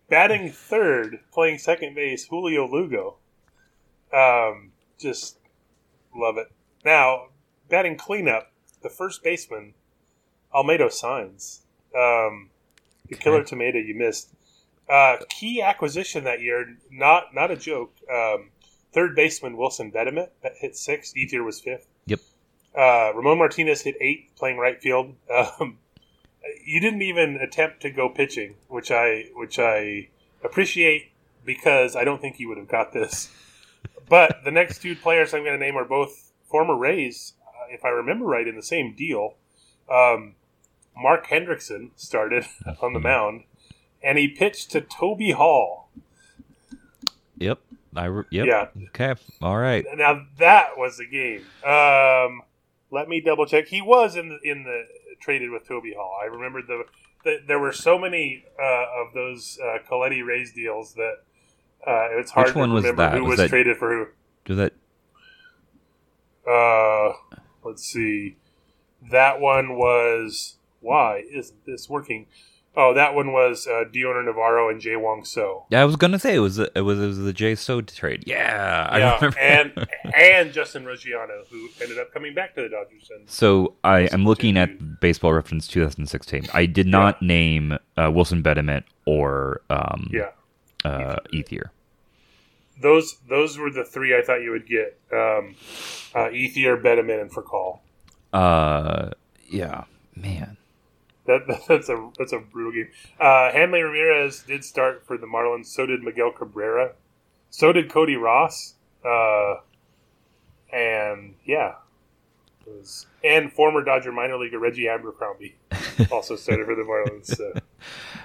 Batting third, playing second base, Julio Lugo. Um, just love it. Now, batting cleanup, the first baseman, Olmedo Saenz. Um, the killer tomato you missed. Uh, key acquisition that year, not not a joke. Um, third baseman Wilson Betemit hit six. Ethier was fifth. Yep. Uh, Ramon Martinez hit eight, playing right field. Um, you didn't even attempt to go pitching, which I which I appreciate because I don't think you would have got this. But the next two players I'm going to name are both former Rays, uh, if I remember right, in the same deal. Um, Mark Hendrickson started on the mound, and he pitched to Toby Hall. Yep. I re- yep. Yeah. Okay. All right. Now that was the game. Um, let me double check. He was in the in the traded with Toby Hall. I remember the, the there were so many uh, of those uh, Colletti Rays deals that uh, it's hard Which to one was that? who Was was that- traded for who. Do that Uh, let's see. That one was why isn't this working? Oh, that one was uh, Dioner Navarro and Jae Weong Seo. Yeah, I was gonna say it was it was it was the Jae Seo trade. Yeah, I Yeah, remember. and and Justin Ruggiano, who ended up coming back to the Dodgers. And So I am looking at Baseball Reference 2016. I did not name uh, Wilson Betemit or um, yeah, uh, Ethier. those those were the three I thought you would get: um, uh, Ethier, Betemit, and Furcal. Uh, yeah, man. That, that's a that's a brutal game. Uh, Hanley Ramirez did start for the Marlins. So did Miguel Cabrera. So did Cody Ross. Uh, and yeah, it was, and former Dodger minor leaguer Reggie Abercrombie also started for the Marlins. So.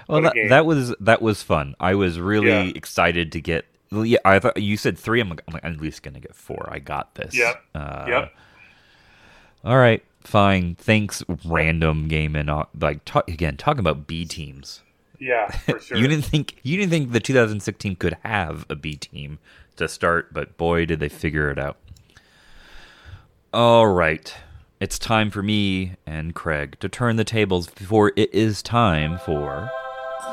Well, that, that was that was fun. I was really Yeah. excited to get. Yeah, I thought you said three. I'm like, I'm like, I'm at least gonna get four. I got this. Yep. Uh, Yep. All right. Fine. Thanks. Random game and like talk, again talking about B teams. Yeah, for sure. You didn't think you didn't think the 2016 could have a B team to start, but boy, did they figure it out. All right. It's time for me and Craig to turn the tables before it is time for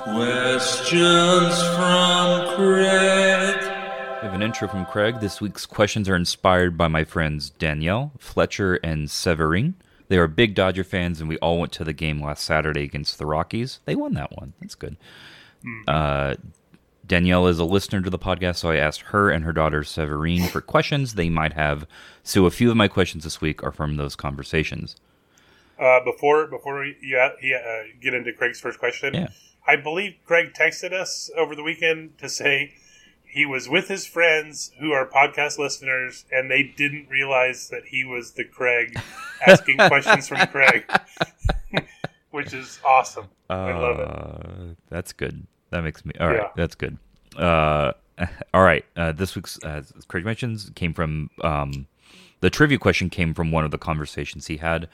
Questions from Craig. We have an intro from Craig. This week's questions are inspired by my friends Danielle, Fletcher, and Severin. They are big Dodger fans, and we all went to the game last Saturday against the Rockies. They won that one. That's good. Uh, Danielle is a listener to the podcast, so I asked her and her daughter Severine for questions they might have. So a few of my questions this week are from those conversations. Uh, before before you uh, get into Craig's first question, Yeah. I believe Craig texted us over the weekend to say he was with his friends who are podcast listeners, and they didn't realize that he was the Craig asking questions from Craig, which is awesome. I love it. Uh, That's good. That makes me all right. Yeah. That's good. Uh, all right. Uh, this week's, uh, Craig mentions, came from um, the trivia question came from one of the conversations he had.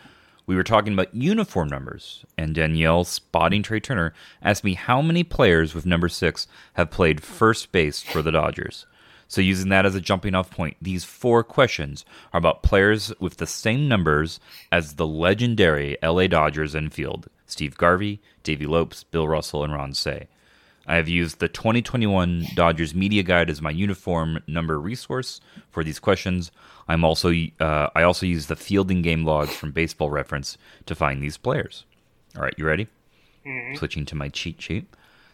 We were talking about uniform numbers, and Danielle spotting Trea Turner asked me how many players with number six have played first base for the Dodgers. So, using that as a jumping off point, these four questions are about players with the same numbers as the legendary LA Dodgers infield Steve Garvey, Davey Lopes, Bill Russell, and Ron Cey. I have used the 2021 Dodgers Media Guide as my uniform number resource for these questions. I'm also uh, I also use the fielding game logs from Baseball Reference to find these players. All right, you ready? Switching to my cheat sheet.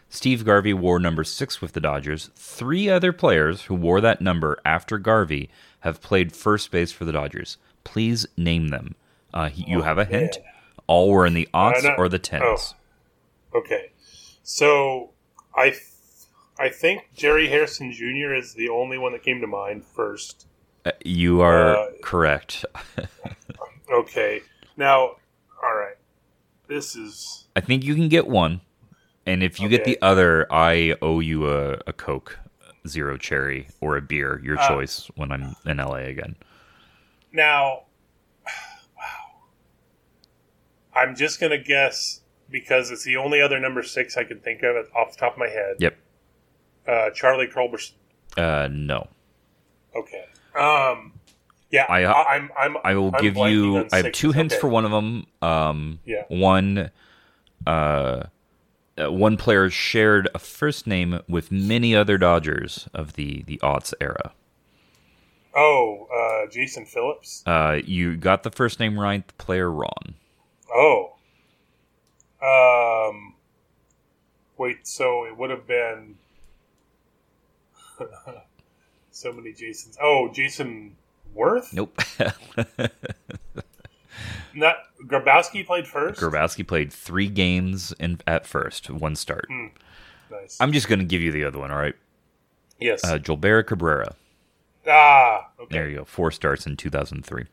Steve Garvey wore number six with the Dodgers. Three other players who wore that number after Garvey have played first base for the Dodgers. Please name them. Uh, he- you have a hint. All were in the aughts or the tens. Okay, so I th- I think Jerry Hairston Jr. is the only one that came to mind first. Uh, you are Uh, correct. Okay, now, all right, this is I think you can get one, and if you get the other, I owe you a, a Coke, zero cherry, or a beer, your Uh, choice. When I'm in LA again, now. Wow, I'm just gonna guess because it's the only other number six I can think of off the top of my head. yep. Uh, Charlie Culberson. Uh, no, Okay. Um. Yeah, I- I, I'm. I'm. I will I'm give you. I have two hints Okay. for one of them. Um, Yeah. One, uh, uh, one player shared a first name with many other Dodgers of the the aughts era. Oh, uh, Jason Phillips. Uh, you got the first name right. The player wrong. Oh. Um. Wait. So it would have been. so many Jasons. Oh, Jayson Werth. Nope. Not Grabowski played first. Grabowski played three games in, at first, one start. Hmm. nice. I'm just going to give you the other one, all right? yes. Uh, Cabrera. ah. Okay. There you go. Four starts in 2003.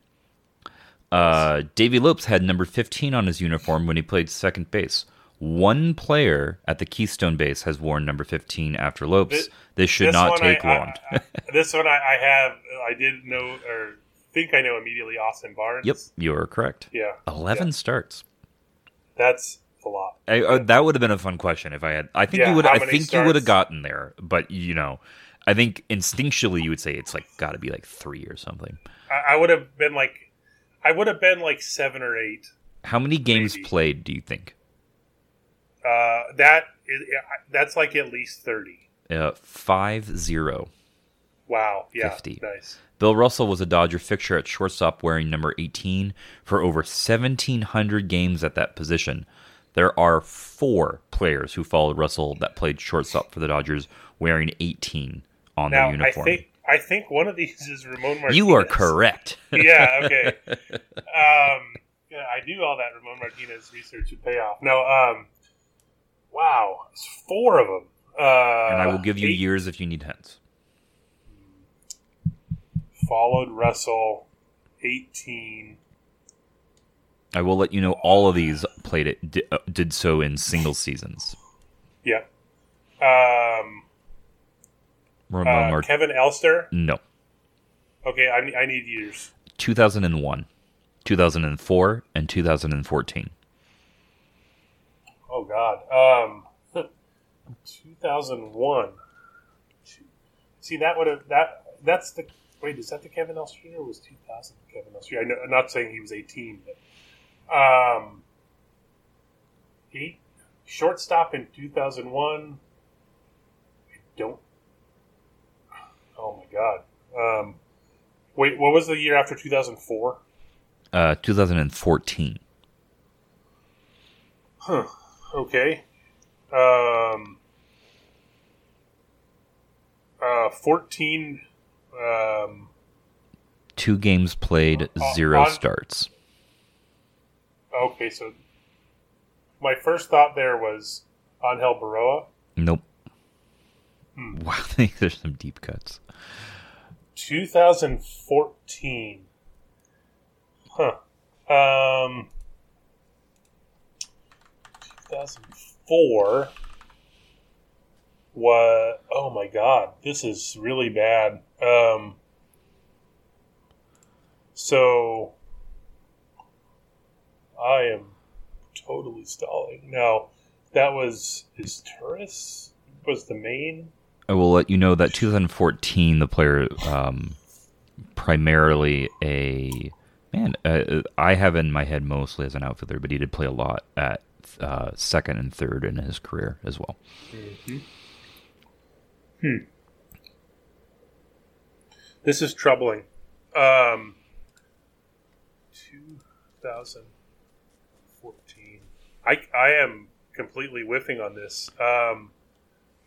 Uh, Davey Lopes had number 15 on his uniform when he played second base. One player at the Keystone base has worn number 15 after Lopes. This- This should This not take I- long. I- I- this one I, I have. I did know or think I know immediately. Austin Barnes. yep, you are correct. Yeah. 11 Yeah. starts. That's a lot. I, uh, that would have been a fun question if I had. I think Yeah, you would. I many think you would have gotten there, but you know, I think instinctually you would say it's like got to be like three or something. I, I would have been like, I would have been like seven or eight. How many games Maybe. played do you think? Uh, that that's like at least thirty. Uh, five zero. Wow. Yeah. 50. Nice. Bill Russell was a Dodger fixture at shortstop wearing number 18 for over 1,700 games at that position. There are four players who followed Russell that played shortstop for the Dodgers wearing 18 on Now their I uniform. think I think one of these is Ramon Martinez. you are correct. yeah. Okay. um, yeah, I knew all that Ramon Martinez research would pay off. No. Um, wow, it's four of them. Uh, and I will give you eight years if you need hints. Followed Russell, eighteen. I will let you know all of these played it did, uh, did so in single seasons. Yeah. Um, Ramon uh, Mart- Kevin Elster. no, Okay, I, I need years. 2001, 2004, and 2014. Oh God. Um, 2001. See, that would have that. That's the wait. Is that the Kevin Elster or was 2000 Kevin Elster? I know, I'm not saying he was 18, but um, he shortstop in 2001. I don't. Oh my God. Um, wait, what was the year after 2004? Uh, 2014. Huh. Okay. Um. Uh, fourteen. Um. Two games played, Uh, zero on- starts. Okay, so my first thought there was Angel Berroa. Nope. Hmm. Wow, there's some deep cuts. 2014. Huh. Um. 2004 was. Oh my god, this is really bad. Um. So. I am totally stalling. No, that was. Izturis was the main? I will let you know that 2014, the player um, primarily a man. Uh, I have in my head mostly as an outfielder, but he did play a lot at uh, second and third in his career as well. Mm-hmm. Hmm. This is troubling. Um, 2014. I I am completely whiffing on this. Um,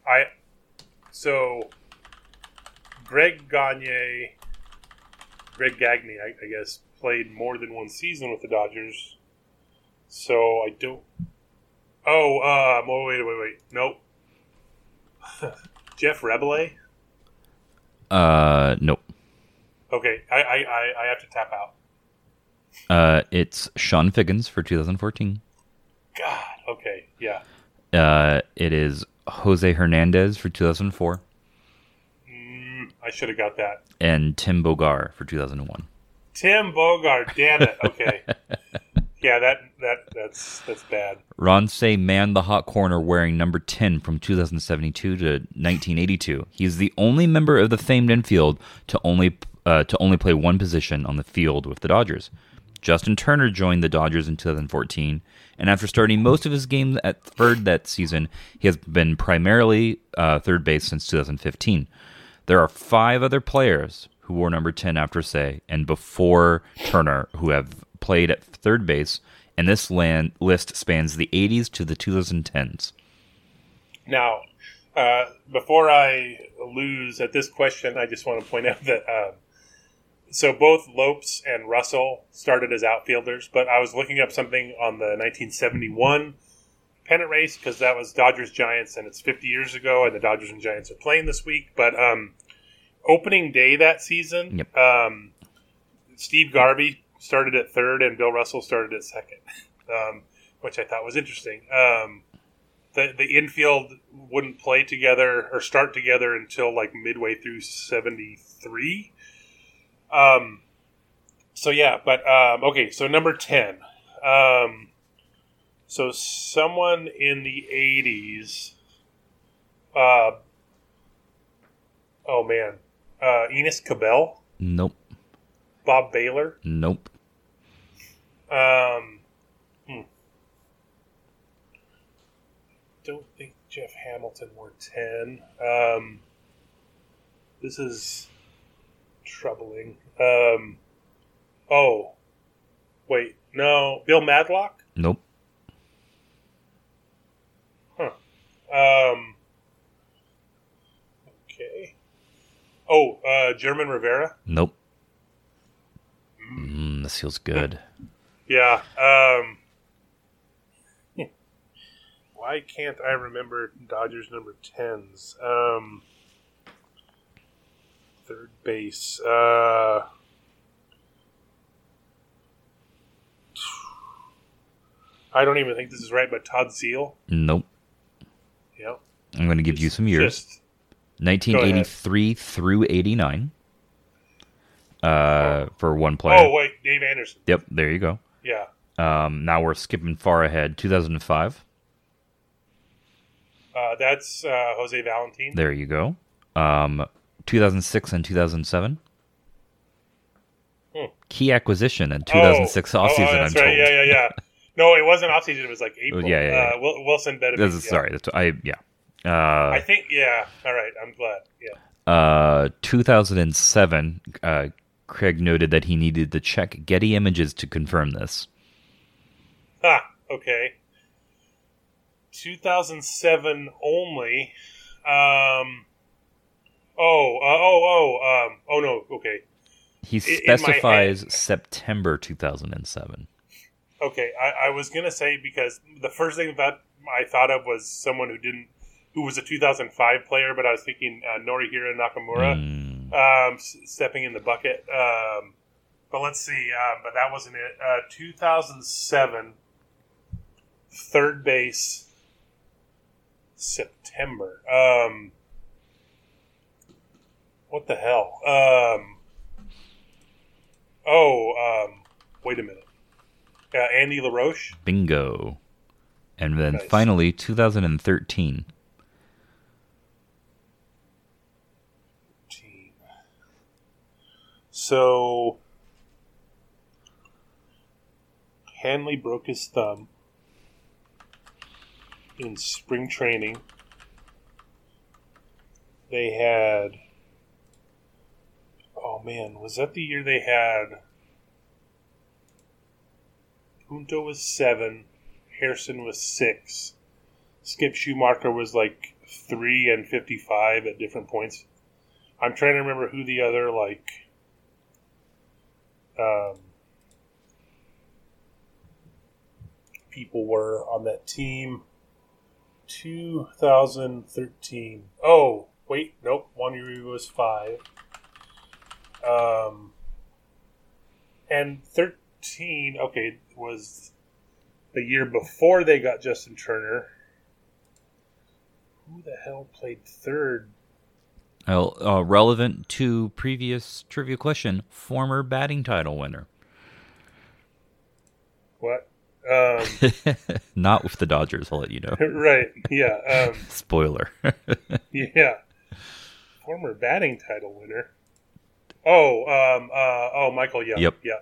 I so Greg Gagne, Greg Gagne, I, I, guess, played more than one season with the Dodgers. So I don't. Oh, um, oh, wait, wait, wait. Nope. Jeff Reboulet? Uh, nope. Okay, I, I, I, I have to tap out. Uh, it's Chone Figgins for 2014. God, okay, yeah. Uh, it is Jose Hernandez for 2004. Mm, I should have got that. And Tim Bogar for 2001. Tim Bogar, damn it. Okay. yeah, that that that's that's bad. Ron Cey manned the hot corner wearing number 10 from 2072 to 1982. He is the only member of the famed infield to only uh, to only play one position on the field with the Dodgers. Justin Turner joined the Dodgers in 2014, and after starting most of his games at third that season, he has been primarily uh, third base since 2015. There are five other players who wore number 10 after Cey and before Turner who have played at third base, and this land list spans the 80s to the 2010s. Now, uh, before I lose at this question, I just want to point out that. Uh, so both Lopes and Russell started as outfielders, but I was looking up something on the 1971 pennant race because that was Dodgers Giants, and it's 50 years ago, and the Dodgers and Giants are playing this week. But um, opening day that season, yep. um, Steve Garvey started at third, and Bill Russell started at second, um, which I thought was interesting. Um, the the infield wouldn't play together or start together until like midway through 73 um, so yeah, but um, okay. So number ten. Um, so someone in the eighties. Uh, oh man, uh, Enos Cabell. Nope. Bob Bailor. Nope. Um. Hmm. Don't think Jeff Hamilton were ten. Um. This is troubling. Um, oh, wait, no, Bill Madlock. Nope. Huh. Um. Okay. Oh, uh, German Rivera. Nope. Mm, this feels good. Yeah. Um. Why can't I remember Dodgers number tens? Um third base. Uh, I don't even think this is right, but Todd Zeile. Nope. Yep. I'm going to give you some years. Just, 1983 through 89. Uh, oh. for one player. Oh wait, Dave Anderson. Yep, there you go. Yeah. Um, now we're skipping far ahead. 2005. Uh, that's uh, Jose Valentin. There you go. Um, 2006 and 2007. Hmm. Key acquisition in 2006 oh, offseason, oh, I'm right. told. Yeah, yeah, yeah. No, it wasn't offseason. It was like April. Yeah, yeah. yeah. Uh, Wilson Betemit. This is, yeah. Sorry, that's, I yeah. Uh, I think yeah. All right, I'm glad. Yeah. Uh, 2007. Uh, Craig noted that he needed to check Getty Images to confirm this. Ah, okay. 2007 only. Um, Oh, uh, oh, oh, um, oh no, okay. He specifies September 2007. Okay, I, I, was gonna say because the first thing that I thought of was someone who didn't who was a 2005 player, but I was thinking uh, Norihiro Nakamura Mm, um, s- stepping in the bucket. Um, but let's see. Um, but that wasn't it. Uh, 2007, third base, September. Um, what the hell? Um, oh, um, wait a minute. Uh, Andy LaRoche. bingo. And then Nice. finally, 2013. Team. So Hanley broke his thumb in spring training. They had Oh man, was that the year they had Punto was 7, Hairston was 6. Skip Schumaker was like 3 and 55 at different points. I'm trying to remember who the other like um, people were on that team. 2013. Oh, wait, nope. One year was five. Um, and 13. Okay, was the year before they got Justin Turner. Who the hell played third? Well, uh, relevant to previous trivia question, former batting title winner. What? Um, Not with the Dodgers, I'll let you know. right. Yeah. Um, Spoiler. yeah. Former batting title winner. Oh, um, uh, oh, Michael Young. Yep. Yeah.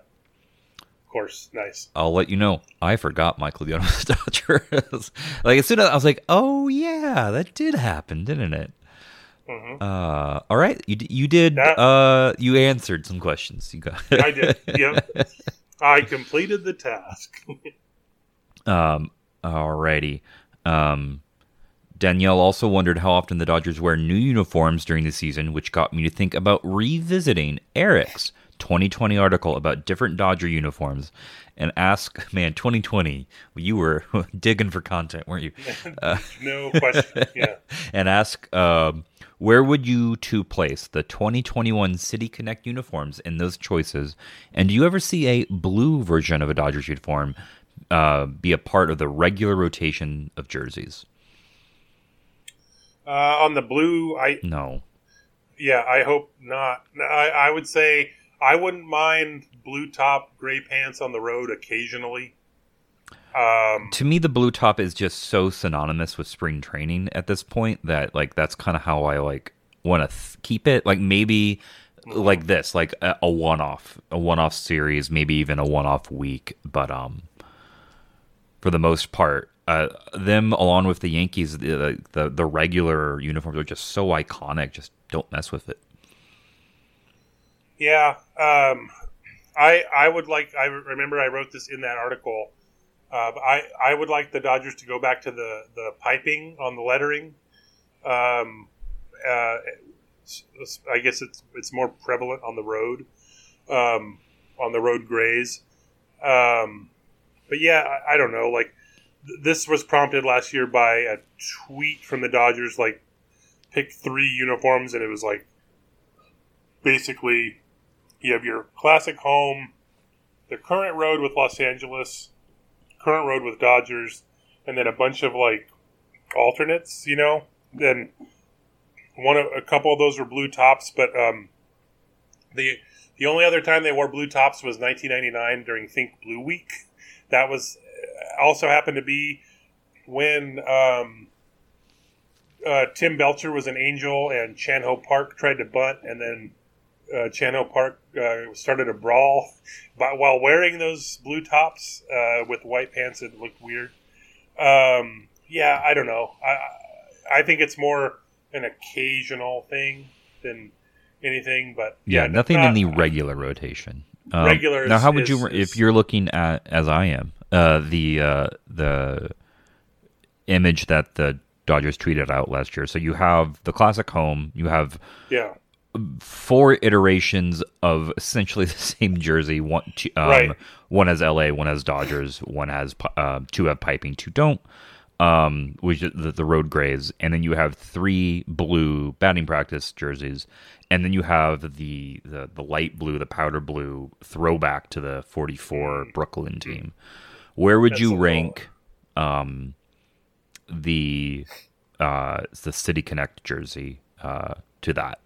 Of course. Nice. I'll let you know. I forgot Michael Young was Dodgers. like as soon as I was like, "Oh yeah, that did happen, didn't it?" Mhm. Uh, all right, you you did. That- uh, you answered some questions. You got. I did. Yep. I completed the task. Um, alrighty. Um, Danielle also wondered how often the Dodgers wear new uniforms during the season, which got me to think about revisiting Eric's 2020 article about different Dodger uniforms and ask, man, 2020, you were digging for content, weren't you? Uh, no question. Yeah. and ask, um, where would you two place the 2021 City Connect uniforms in those choices? And do you ever see a blue version of a Dodgers uniform uh, be a part of the regular rotation of jerseys? Uh, on the blue, I No. yeah, I hope not. I, I would say I wouldn't mind blue top, gray pants on the road occasionally. Um, To me, the blue top is just so synonymous with spring training at this point that like that's kind of how I like want to th- keep it. Like maybe like this, like a, a one-off, a one-off series, maybe even a one-off week. But um, for the most part, uh, them along with the Yankees, the, the the regular uniforms are just so iconic. Just don't mess with it. Yeah, um, I I would like. I remember I wrote this in that article. Uh, I I would like the Dodgers to go back to the the piping on the lettering. Um, uh, I guess it's it's more prevalent on the road, um, on the road grays. Um, but yeah, I, I don't know. Like this was prompted last year by a tweet from the Dodgers, like pick three uniforms, and it was like basically you have your classic home, the current road with Los Angeles, current road with Dodgers, and then a bunch of like alternates, you know. Then one of a couple of those were blue tops, but um, the the only other time they wore blue tops was 1999 during Think Blue Week. That was also happened to be when um, uh, Tim Belcher was an angel and Chan Ho Park tried to bunt, and then uh, Chan Ho Park uh, started a brawl but while wearing those blue tops uh, with white pants. It looked weird. Um, yeah, I don't know. I I think it's more an occasional thing than anything, but Yeah, nothing in the regular rotation. Um, Regular now, how would you, is- if you're looking at as I am, uh, the uh, the image that the Dodgers tweeted out last year? So you have the classic home, you have yeah. four iterations of essentially the same jersey. One, two, um, Right. one has LA, one has Dodgers, one has uh, two have piping, two don't. um, which is the, the road grays, and then you have three blue batting practice jerseys, and then you have the the, the light blue, the powder blue throwback to the 44 Brooklyn team. Where would That's you rank um, the uh, the City Connect jersey uh, to that?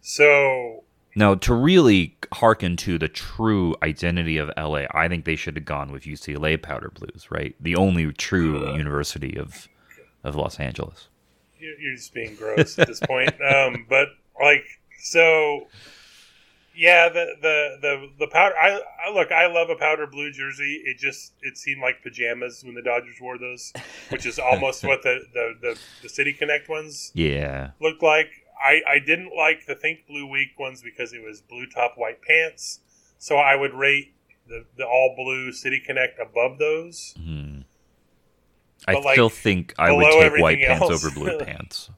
So Now, to really hearken to the true identity of LA, I think they should have gone with UCLA powder blues, right? The only true university of of Los Angeles. you're, you're just being gross at this point. Um, but like, so yeah, the the the the powder. I, I look. I love a powder blue jersey. It just it seemed like pajamas when the Dodgers wore those, which is almost what the the the, the City Connect ones Yeah. looked like. I, I didn't like the Think Blue Week ones because it was blue top, white pants. So I would rate the, the all blue City Connect above those. Mhm. I like, still think I would take white everything pants over blue pants.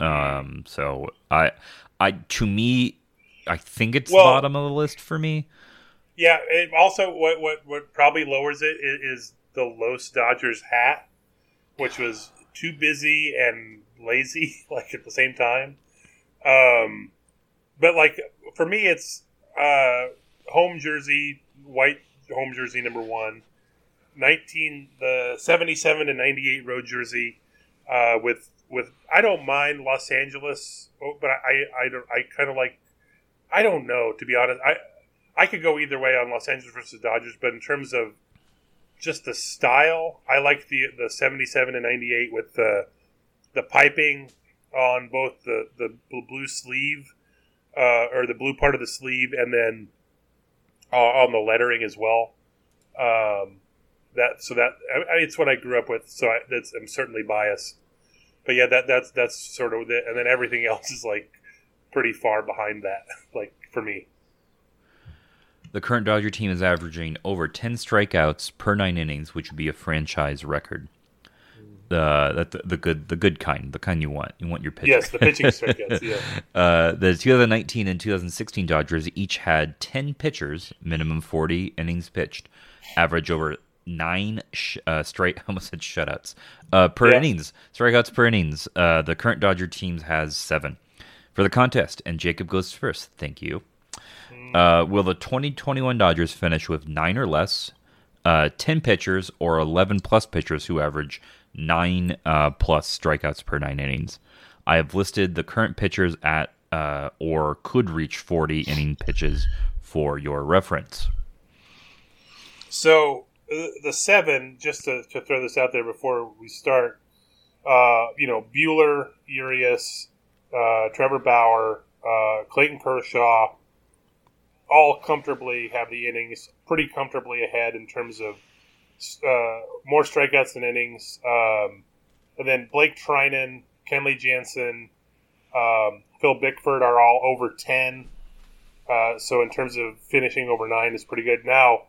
Um, so I, I to me, I think it's Well- bottom of the list for me. Yeah. It also, what, what, what probably lowers it is, is the Los Dodgers hat, which was too busy and lazy, like at the same time. Um, but like for me, it's uh, home jersey, white home jersey number one. 19 the 77 to 98 road jersey uh, with with I don't mind Los Angeles oh, but I I don't I kind of like I don't know to be honest I I could go either way on Los Angeles versus Dodgers but in terms of just the style I like the the 77 and 98 with the the piping on both the the blue sleeve uh, or the blue part of the sleeve and then uh, on the lettering as well um, that so that I, I- it's what I grew up with. So I, that's I'm certainly biased. But yeah, that that's that's sort of it. And then everything else is like pretty far behind that. Like for me, The current Dodger team is averaging over 10 strikeouts per nine innings, which would be a franchise record. The the, the good the good kind, the kind you want. You want your pitcher. yes, the pitching strikeouts. Yeah, Uh, the 2019 and 2016 Dodgers each had 10 pitchers, minimum 40 innings pitched, average over nine sh- uh, straight, almost said shutouts, uh, per Yeah. innings, strikeouts per innings. Uh, the current Dodger teams has seven. For the contest, and Jacob goes first. Thank you. Uh, will the 2021 Dodgers finish with nine or less, uh, 10 pitchers, or 11 plus pitchers who average nine uh, plus strikeouts per nine innings? I have listed the current pitchers at uh, or could reach 40 inning pitches for your reference. So uh, the seven, just to, to throw this out there before we start, uh, you know, Buehler, Urias, uh, Trevor Bauer, uh, Clayton Kershaw, all comfortably have the innings pretty comfortably ahead in terms of uh, more strikeouts than innings. Um, and then Blake Treinen, Kenley Jansen, um, Phil Bickford are all over 10. Uh, so in terms of finishing over nine is pretty good. Now,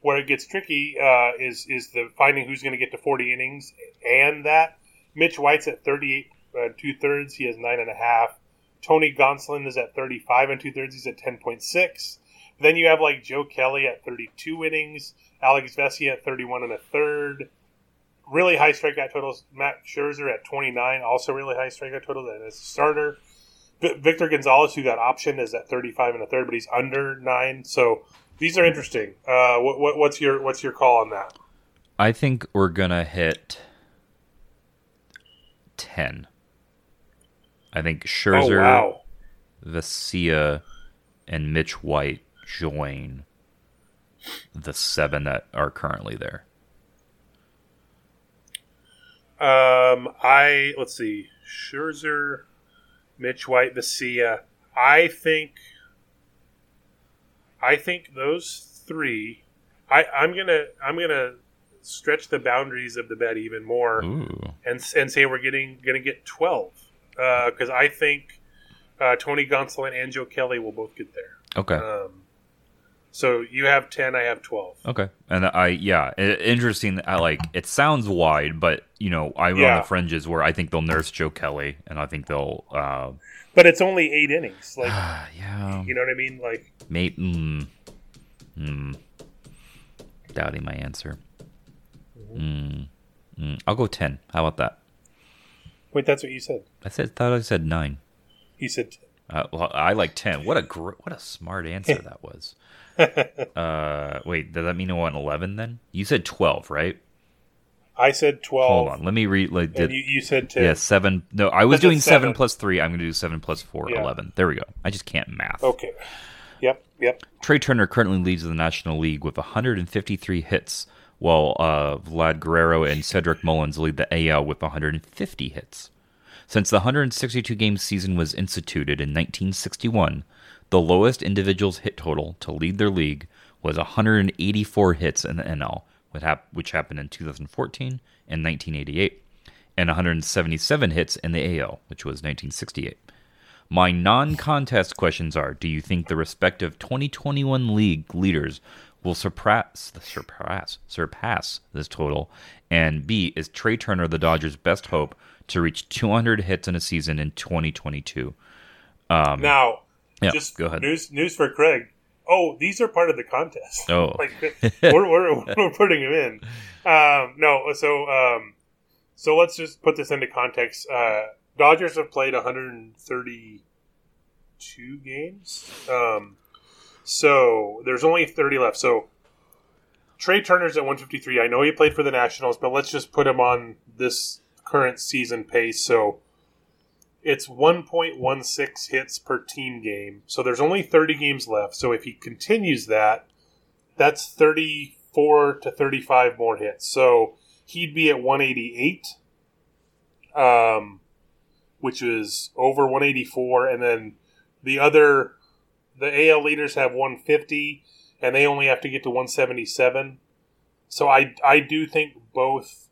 where it gets tricky uh, is is the finding who's going to get to 40 innings and that. Mitch White's at 38 and two thirds. He has nine and a half. Tony Gonsolin is at 35 and two thirds. He's at 10.6. Then you have like Joe Kelly at 32 innings, Alex Vesia at 31 and a third. Really high strikeout totals. Max Scherzer at 29, also really high strikeout totals as a starter. Victor Gonzalez, who got optioned, is at 35 and a third, but he's under nine. So these are interesting. Uh, what, what, what's your what's your call on that? I think we're gonna hit ten. I think Scherzer, Oh wow! Vesia, and Mitch White join the seven that are currently there. Um, I let's see, Scherzer, Mitch White, Vesia. I think, I think those three. I I'm gonna I'm gonna stretch the boundaries of the bet even more Ooh. and and say we're getting gonna get twelve because I think uh, Tony Gonsolin and Joe Kelly will both get there. Okay. Um, so you have ten, I have twelve. Okay, and I yeah, interesting. I like it sounds wide, but you know I'm on the fringes where I think they'll nurse Joe Kelly, and I think they'll uh, But it's only eight innings. Like yeah, you know what I mean? Like mate, mm, mm, doubting my answer. Mm, mm. I'll go ten. How about that? Wait, that's what you said. I said thought I said nine. He said. Uh, well, I like ten. What a gr- what a smart answer that was. uh, wait, does that mean I want eleven then? You said twelve, right? I said twelve. Hold on, let me read. Like, And you, you said ten. yeah, seven. No, I was doing seven seven. plus three. I'm going to do seven plus four, Yeah. 11. There we go. I just can't math. Okay. Yep. Yep. Trea Turner currently leads the National League with 153 hits, while uh, Vlad Guerrero and Cedric Mullins lead the AL with 150 hits. Since the 162 game season was instituted in 1961, the lowest individual's hit total to lead their league was 184 hits in the NL, which happened in 2014 and 1988, and 177 hits in the AL, which was 1968. My non contest questions are Do you think the respective 2021 league leaders will surpass, surpass, surpass this total? And B, is Trea Turner the Dodgers' best hope to reach 200 hits in a season in 2022? Um, Now, yeah, just go ahead. news news for Craig. Oh, these are part of the contest. Oh. like we're, we're, we're putting them in. Um, no, so um, so let's just put this into context. Uh, Dodgers have played 132 games. Um, so there's only 30 left. So Trea Turner's at 153. I know he played for the Nationals, but let's just put him on this current season pace. So it's 1.16 hits per team game. So there's only 30 games left. So if he continues that, that's 34 to 35 more hits. So he'd be at 188, um, which is over 184. And then the other, the AL leaders have 150, and they only have to get to 177. So I, I do think both,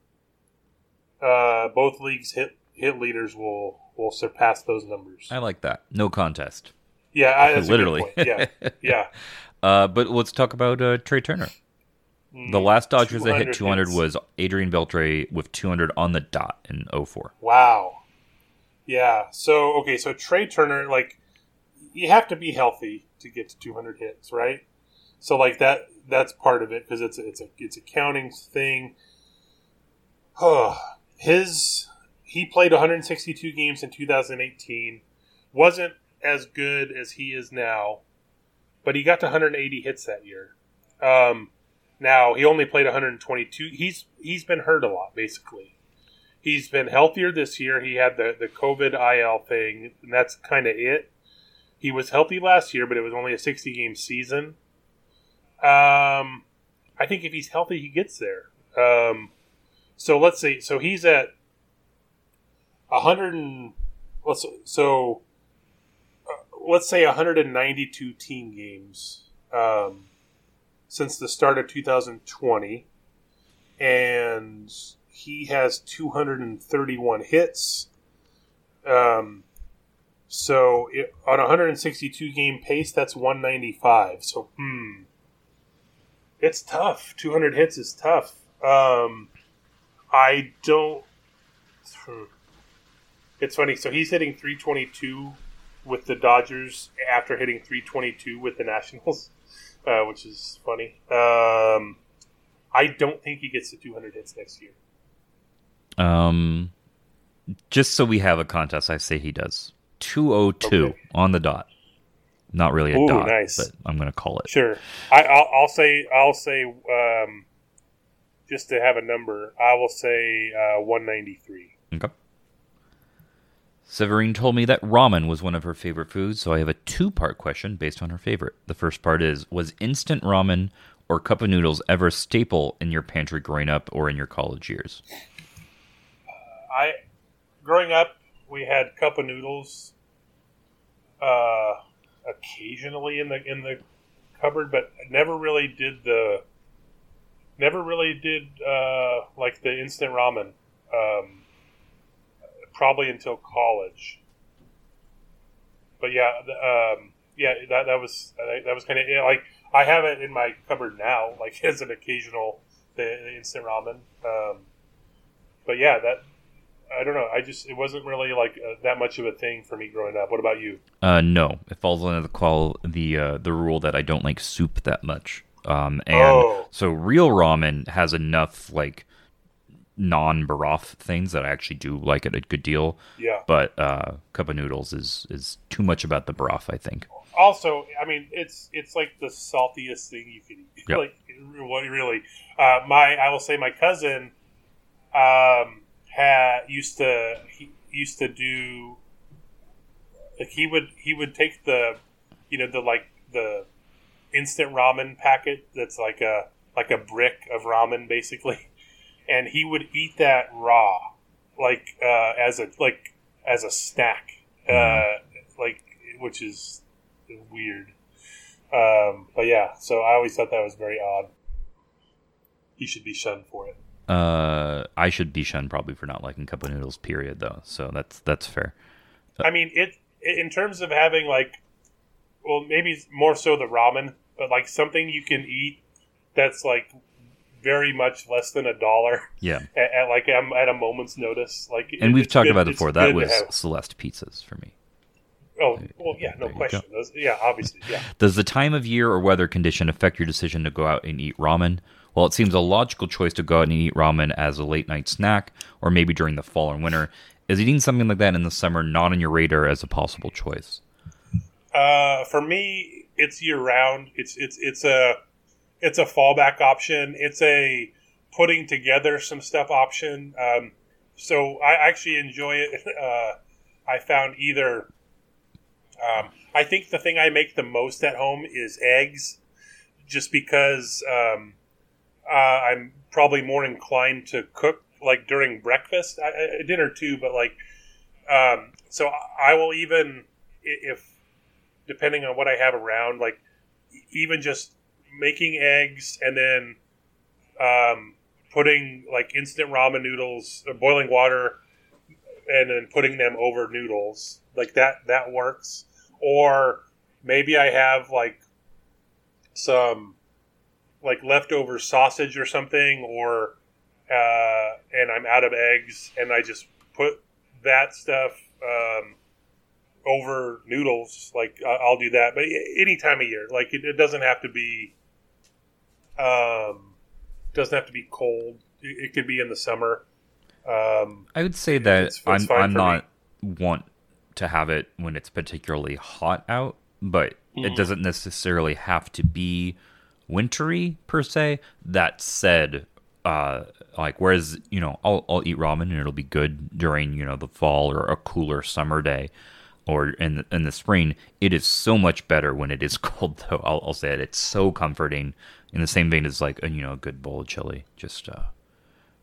uh, both leagues hit hit leaders will will surpass those numbers. I like that. No contest. Yeah, I, that's a good Literally. Yeah, yeah. Uh, but let's talk about uh, Trea Turner. The last Dodgers that hit 200 200 hits. was Adrian Beltre with 200 on the dot in 04. Wow. Yeah. So okay. So Trea Turner, like, you have to be healthy to get to 200 hits, right? So like that. That's part of it because it's a, it's a it's a counting thing. His he played 162 games in 2018. wasn't as good as he is now, but he got to 180 hits that year. Um, now he only played 122. He's he's been hurt a lot, basically. He's been healthier this year. He had the the COVID IL thing, and that's kind of it. He was healthy last year, but it was only a 60 game season. Um, I think if he's healthy, he gets there. Um, so let's see. So he's at 100 and let's so uh, let's say 192 team games um, since the start of 2020, and he has 231 hits. Um, so it, on a 162 game pace, that's 195. So hmm, it's tough. 200 hits is tough. Um, I don't. hmm. It's funny. So he's hitting 322 with the Dodgers after hitting 322 with the Nationals, uh, which is funny. Um, I don't think he gets to 200 hits next year. Um, just so we have a contest, I say he does 202 Okay. on the dot. Not really a Ooh, dot, nice. but I'm going to call it. Sure. I, I'll, I'll say. I'll say. Um, just to have a number, I will say uh, 193. Okay. Severine told me that ramen was one of her favorite foods, so I have a two part question based on her favorite. The first part is Was instant ramen or cup of noodles ever a staple in your pantry growing up or in your college years? I, growing up, we had cup of noodles. Uh, occasionally in the in the cupboard, but never really did the. Never really did uh, like the instant ramen. Um, probably until college. But yeah, um, yeah, that that was that was kind of like I have it in my cupboard now, like as an occasional the, the instant ramen. Um, but yeah, that I don't know. I just it wasn't really like uh, that much of a thing for me growing up. What about you? Uh, no, it falls under the call the uh, the rule that I don't like soup that much. Um, and Oh. so real ramen has enough like non broth things that I actually do like it a good deal. Yeah. But uh, cup of noodles is is too much about the broth. I think. Also, I mean, it's it's like the saltiest thing you can eat. Yep. like what really. Uh, my I will say my cousin um, had used to he used to do like he would he would take the you know the like the instant ramen packet that's like a like a brick of ramen basically. And he would eat that raw like uh, as a like as a snack uh, like which is weird. Um, but yeah so i always thought that was very odd. He should be shunned for it Uh, I should be shunned probably for not liking cup of noodles. Period. Though, so that's that's fair. I mean, it in terms of having like, well, maybe more so the ramen, but like something you can eat that's like very much less than a dollar. Yeah. At, at like I'm at a moment's notice. Like, And it- we've talked good- about it before. That was Celeste pizzas for me. Oh well, yeah, no question. Those, yeah, obviously, yeah. Does the time of year or weather condition affect your decision to go out and eat ramen? Well, it seems a logical choice to go out and eat ramen as a late night snack, or maybe during the fall and winter. Is eating something like that in the summer not on your radar as a possible choice? Uh, for me, it's year round. It's it's it's a it's a fallback option. It's a putting together some stuff option. Um, so I actually enjoy it. Uh, I found either. Um, I think the thing I make the most at home is eggs, just because um, uh, I'm probably more inclined to cook like during breakfast, I, I, dinner too. But like, um, so I will even if depending on what I have around, like even just making eggs and then um, putting like instant ramen noodles or boiling water and then putting them over noodles like that that works or maybe i have like some like leftover sausage or something or uh, and i'm out of eggs and i just put that stuff um, over noodles like I- i'll do that but any time of year like it, it doesn't have to be um doesn't have to be cold. It, it could be in the summer. Um I would say that It's- it's I'm I'm for not want to have it when it's particularly hot out, but it Mhm. doesn't necessarily have to be wintry per se. That said, uh, like whereas you know I'll I'll eat ramen and it'll be good during you know the fall or a cooler summer day. Or in the, in the spring, it is so much better when it is cold. Though I'll, I'll say it, it's so comforting. In the same vein as like a, you know a good bowl of chili, just uh,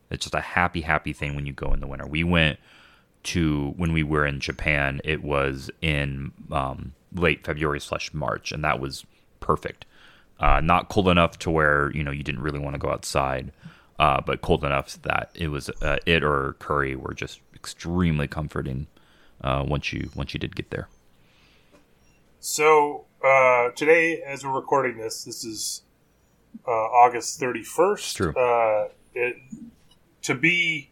it's just a happy, happy thing when you go in the winter. We went to when we were in Japan. It was in um, late February slash March, and that was perfect. Uh, not cold enough to where you know you didn't really want to go outside, uh, but cold enough that it was uh, it or curry were just extremely comforting uh, once you once you did get there. So uh, today, as we're recording this, this is uh, August thirty first. True. Uh, it, to be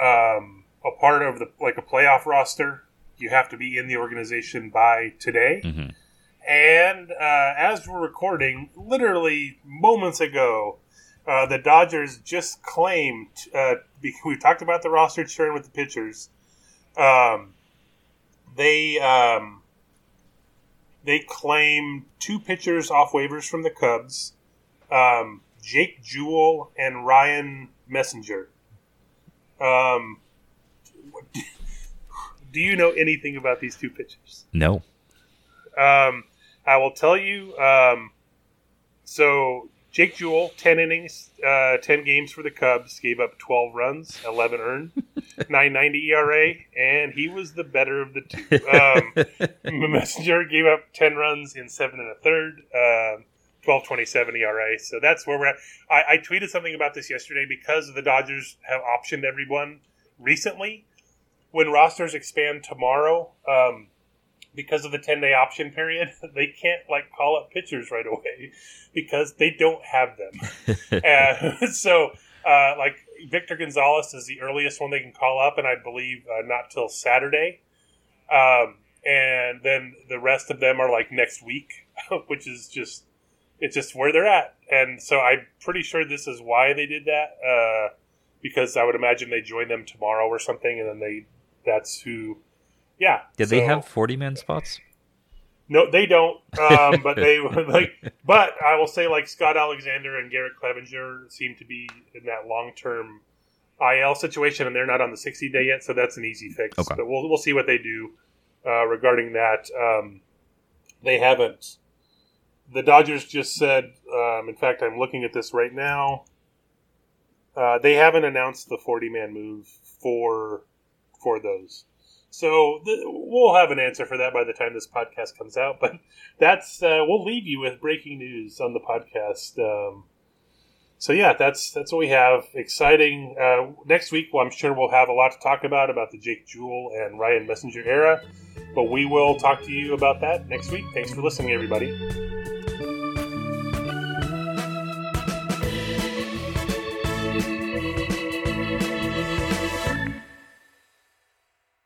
um, a part of the like a playoff roster, you have to be in the organization by today. Mhm. And uh, as we're recording, literally moments ago, uh, the Dodgers just claimed. Uh, we talked about the roster churn with the pitchers. Um, they um, they claim two pitchers off waivers from the Cubs, um, Jake Jewell and Ryan Meisinger. Um, do you know anything about these two pitchers? No, Um, I will tell you. Um, so Jake Jewell, ten innings, uh, ten games for the Cubs, gave up twelve runs, eleven earned, nine ninety ERA, and he was the better of the two. Um, Meisinger gave up ten runs in seven and a third. Um, 1227 ERA. So that's where we're at. I, I tweeted something about this yesterday because the Dodgers have optioned everyone recently. When rosters expand tomorrow, um, because of the 10 day option period, they can't like call up pitchers right away because they don't have them. uh, so, uh, like Victor Gonzalez is the earliest one they can call up, and I believe uh, not till Saturday. Um, and then the rest of them are like next week, which is just it's just where they're at. And so I'm pretty sure this is why they did that uh, because I would imagine they join them tomorrow or something, and then they that's who. Yeah. Did they have forty man spots? No, they don't. Um, but they like. But I will say, like Scott Alexander and Garrett Cleavinger seem to be in that long term IL situation, and they're not on the sixty day yet, so that's an easy fix. Okay. But we'll we'll see what they do uh, regarding that. Um, they haven't. The Dodgers just said. Um, in fact, I'm looking at this right now. Uh, they haven't announced the 40 man move for for those. So th- we'll have an answer for that by the time this podcast comes out. But that's uh, we'll leave you with breaking news on the podcast. Um, so yeah, that's that's what we have. Exciting. Uh, next week, well, I'm sure we'll have a lot to talk about about the Jake Jewell and Ryan Meisinger era. But we will talk to you about that next week. Thanks for listening, everybody.